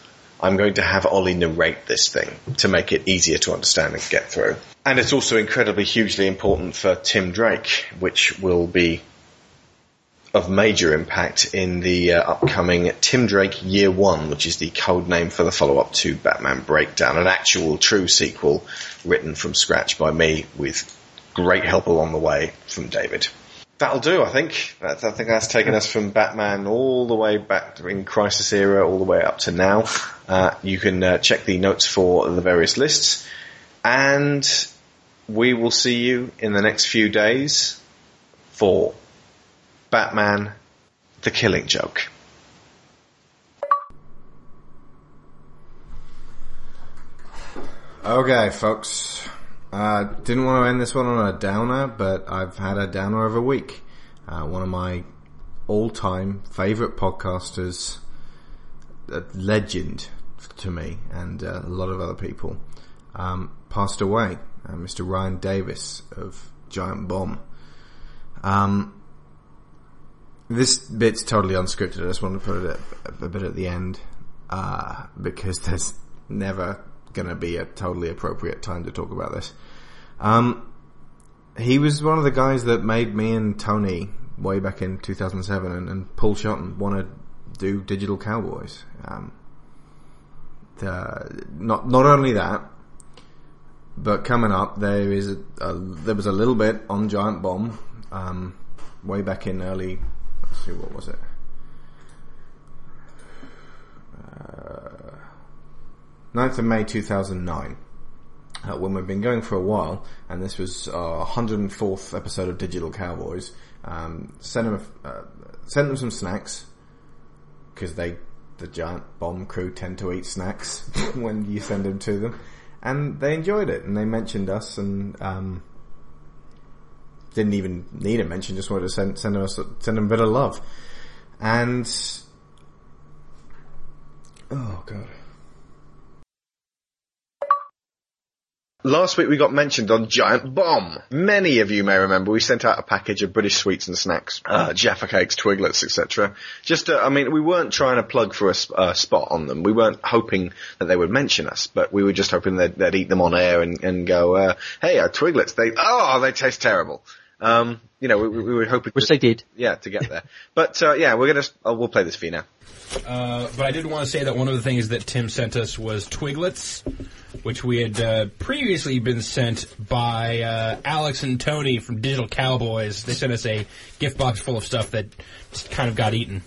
I'm going to have Ollie narrate this thing to make it easier to understand and get through. And it's also incredibly hugely important for Tim Drake, which will be of major impact in the uh, upcoming Tim Drake Year One, which is the code name for the follow-up to Batman Breakdown, an actual true sequel written from scratch by me with great help along the way from David. That'll do, I think. That's, I think that's taken us from Batman all the way back in Crisis era, all the way up to now. Uh, you can uh, check the notes for the various lists, and we will see you in the next few days for Batman: The Killing Joke. Okay, folks. Uh, didn't want to end this one on a downer, but I've had a downer of a week. Uh, one of my all-time favorite podcasters, a legend to me and uh, a lot of other people, um, passed away. Uh, Mr. Ryan Davis of Giant Bomb. Um, this bit's totally unscripted. I just want to put it a, a bit at the end uh, because [laughs] there's never going to be a totally appropriate time to talk about this. Um, he was one of the guys that made me and Tony way back in 2007 and, and Paul Shotton want to do Digital Cowboys. Um, the, not not only that, but coming up there is a, a, there was a little bit on Giant Bomb um, way back in early. Let's see, what was it? Uh, 9th of May 2009. Uh, when we've been going for a while, and this was our 104th episode of Digital Cowboys. Um, sent them, uh, sent them some snacks because they, the giant bomb crew, tend to eat snacks [laughs] when you send them to them, and they enjoyed it, and they mentioned us, and um, didn't even need a mention, just wanted to send send us send them a bit of love, and oh god. Last week we got mentioned on Giant Bomb. Many of you may remember we sent out a package of British sweets and snacks, uh, Jaffa cakes, Twiglets, etc. Just, uh, I mean, we weren't trying to plug for a uh, spot on them. We weren't hoping that they would mention us, but we were just hoping they'd, they'd eat them on air and, and go, uh, "Hey, our Twiglets, they oh, they taste terrible." Um, you know, we, we were hoping, Which to, they did. yeah, to get there. but uh, yeah, we're gonna, oh, we'll play this for you now. Uh, but I did want to say that one of the things that Tim sent us was Twiglets, which we had uh, previously been sent by uh, Alex and Tony from Digital Cowboys. They sent us a gift box full of stuff that just kind of got eaten.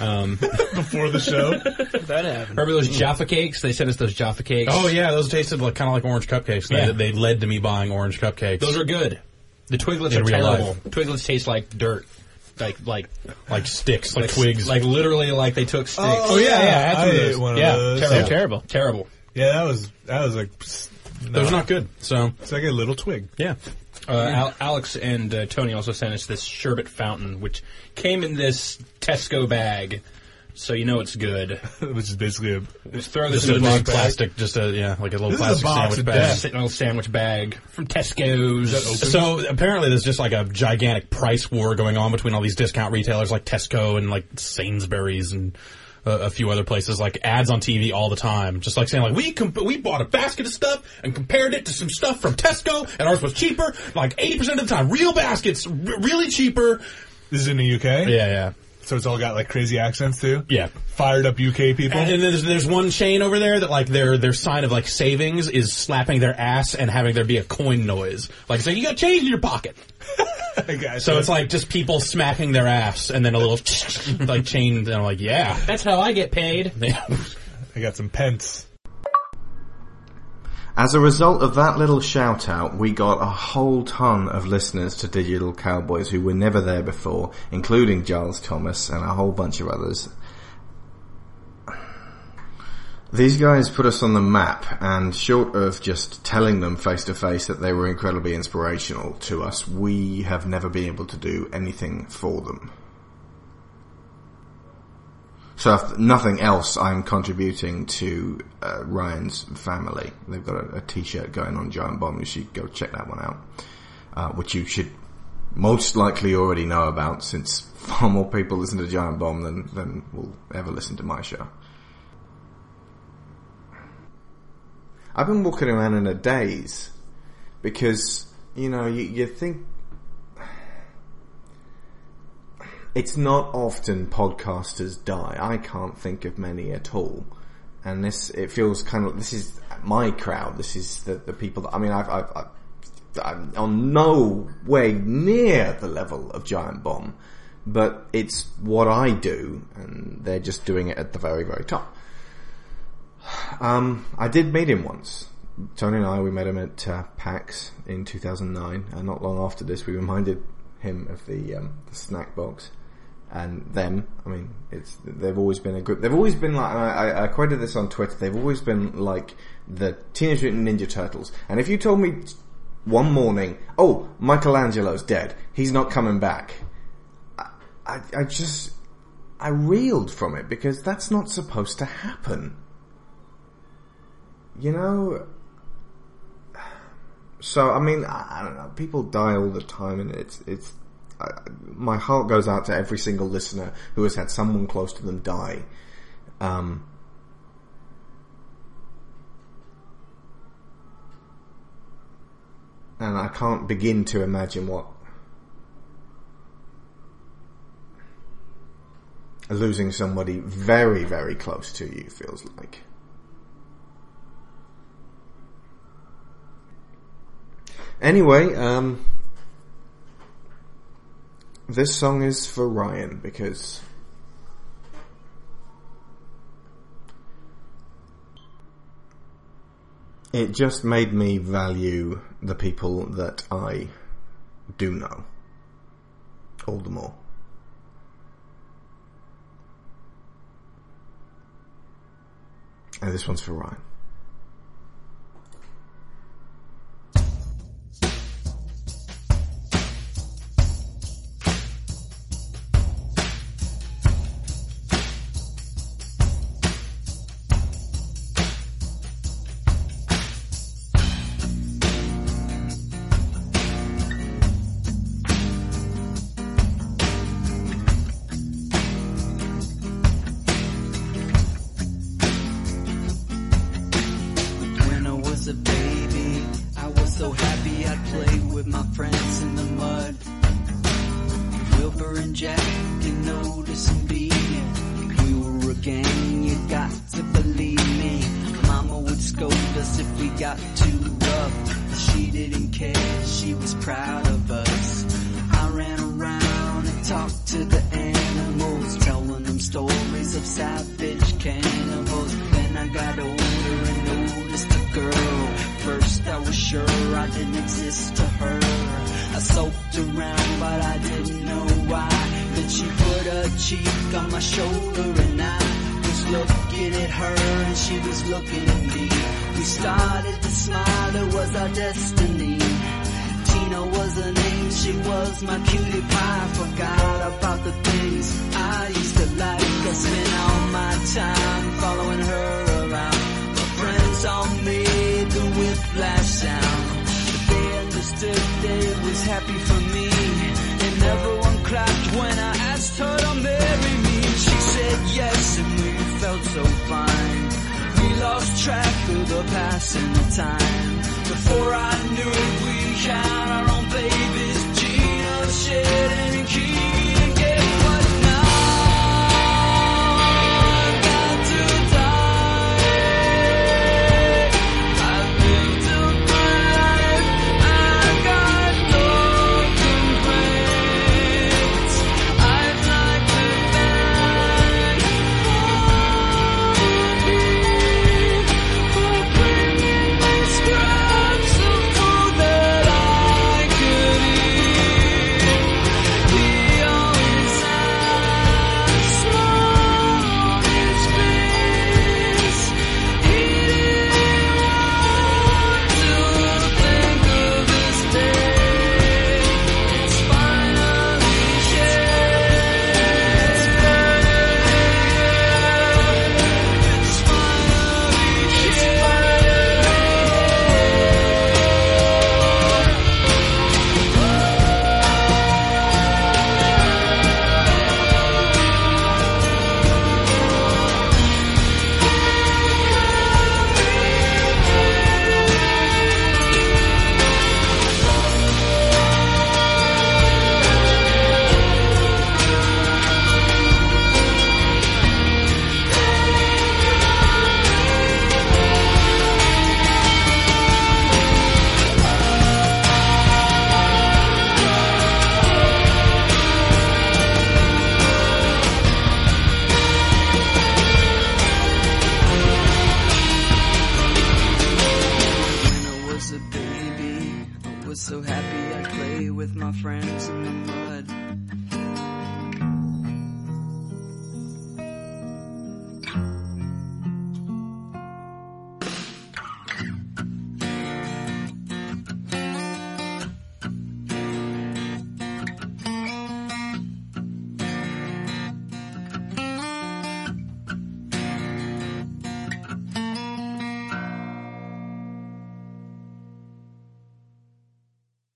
Um, [laughs] before the show. [laughs] That happened. remember those Jaffa cakes? They sent us those Jaffa cakes. Oh yeah, those tasted like, kind of like orange cupcakes. They, Yeah. they led to me buying orange cupcakes. Those are good. The Twiglets In are real terrible. life. Twiglets taste like dirt. Like, like, like sticks, like, like twigs. Like literally like they took sticks. oh yeah, yeah, I had some I of ate those. one of yeah, those. terrible, So terrible. terrible. Yeah, that was that was like psst, no, Those are not good. So It's like a little twig. yeah, Uh, Al- Alex and uh, Tony also sent us this sherbet fountain, which came in this Tesco bag, so you know it's good. [laughs] Which is basically a Just throw this just in a a big plastic, just a yeah, like a little This is a plastic sandwich of bag. death. a little sandwich bag from Tesco's. So apparently, there's just like a gigantic price war going on between all these discount retailers like Tesco and like Sainsbury's and uh, a few other places. Like ads on TV all the time, just like saying like we comp- we bought a basket of stuff and compared it to some stuff from Tesco, and ours was cheaper, like eighty percent of the time. Real baskets, r- really cheaper. This is in the UK. Yeah, yeah. So it's all got like crazy accents too. Yeah. Fired up UK people. And, and there's there's one chain over there that like their their sign of like savings is slapping their ass and having there be a coin noise. Like saying you got change in your pocket. [laughs] I gotcha. So it's like just people smacking their ass and then a little [laughs] like chain and I'm like, yeah. That's how I get paid. [laughs] I got some pence. As a result of that little shout out, we got a whole ton of listeners to Digital Cowboys who were never there before, including Giles Thomas and a whole bunch of others. These guys put us on the map and short of just telling them face to face that they were incredibly inspirational to us, we have never been able to do anything for them. So if nothing else, I'm contributing to uh, Ryan's family. They've got a, a t-shirt going on Giant Bomb. You should go check that one out, uh, which you should most likely already know about since far more people listen to Giant Bomb than, than will ever listen to my show. I've been walking around in a daze because, you know, you, you think it's not often podcasters die. I can't think of many at all. And this, it feels kind of, this is my crowd. This is the, the people that, I mean, I've, I've, I've I'm on no way near the level of Giant Bomb, but it's what I do, and they're just doing it at the very, very top. Um, I did meet him once. Tony and I, we met him at uh, PAX in 2009, and not long after this, we reminded him of the, um, the snack box and them. I mean, it's they've always been a group. They've always been like I, I quoted this on Twitter. They've always been like the Teenage Mutant Ninja Turtles. And if you told me one morning, oh, Michelangelo's dead, he's not coming back, I, I, I just I reeled from it because that's not supposed to happen. You know. So I mean, I, I don't know. People die all the time, and it's it's my heart goes out to every single listener who has had someone close to them die. Um, and I can't begin to imagine what losing somebody very, very close to you feels like. Anyway, um, this song is for Ryan because it just made me value the people that I do know all the more. And this one's for Ryan. Got too rough. She didn't care, she was proud of us. I ran around and talked to the animals, telling them stories of savage cannibals. Then I got older and noticed a girl. First I was sure I didn't exist to her. I soaked around but I didn't know why. Then she put her cheek on my shoulder and I looking at her and she was looking at me. We started to smile, it was our destiny. Tina was her name, she was my cutie pie. Forgot about the things I used to like. I spent all my time following her around. My friends all made the whiplash sound. But they understood it was happy for me. And everyone clapped when I asked her to marry me. She said yes, and we so fine. We lost track of the passing of time. Before I knew it, we had our own babies. Gina, Shed,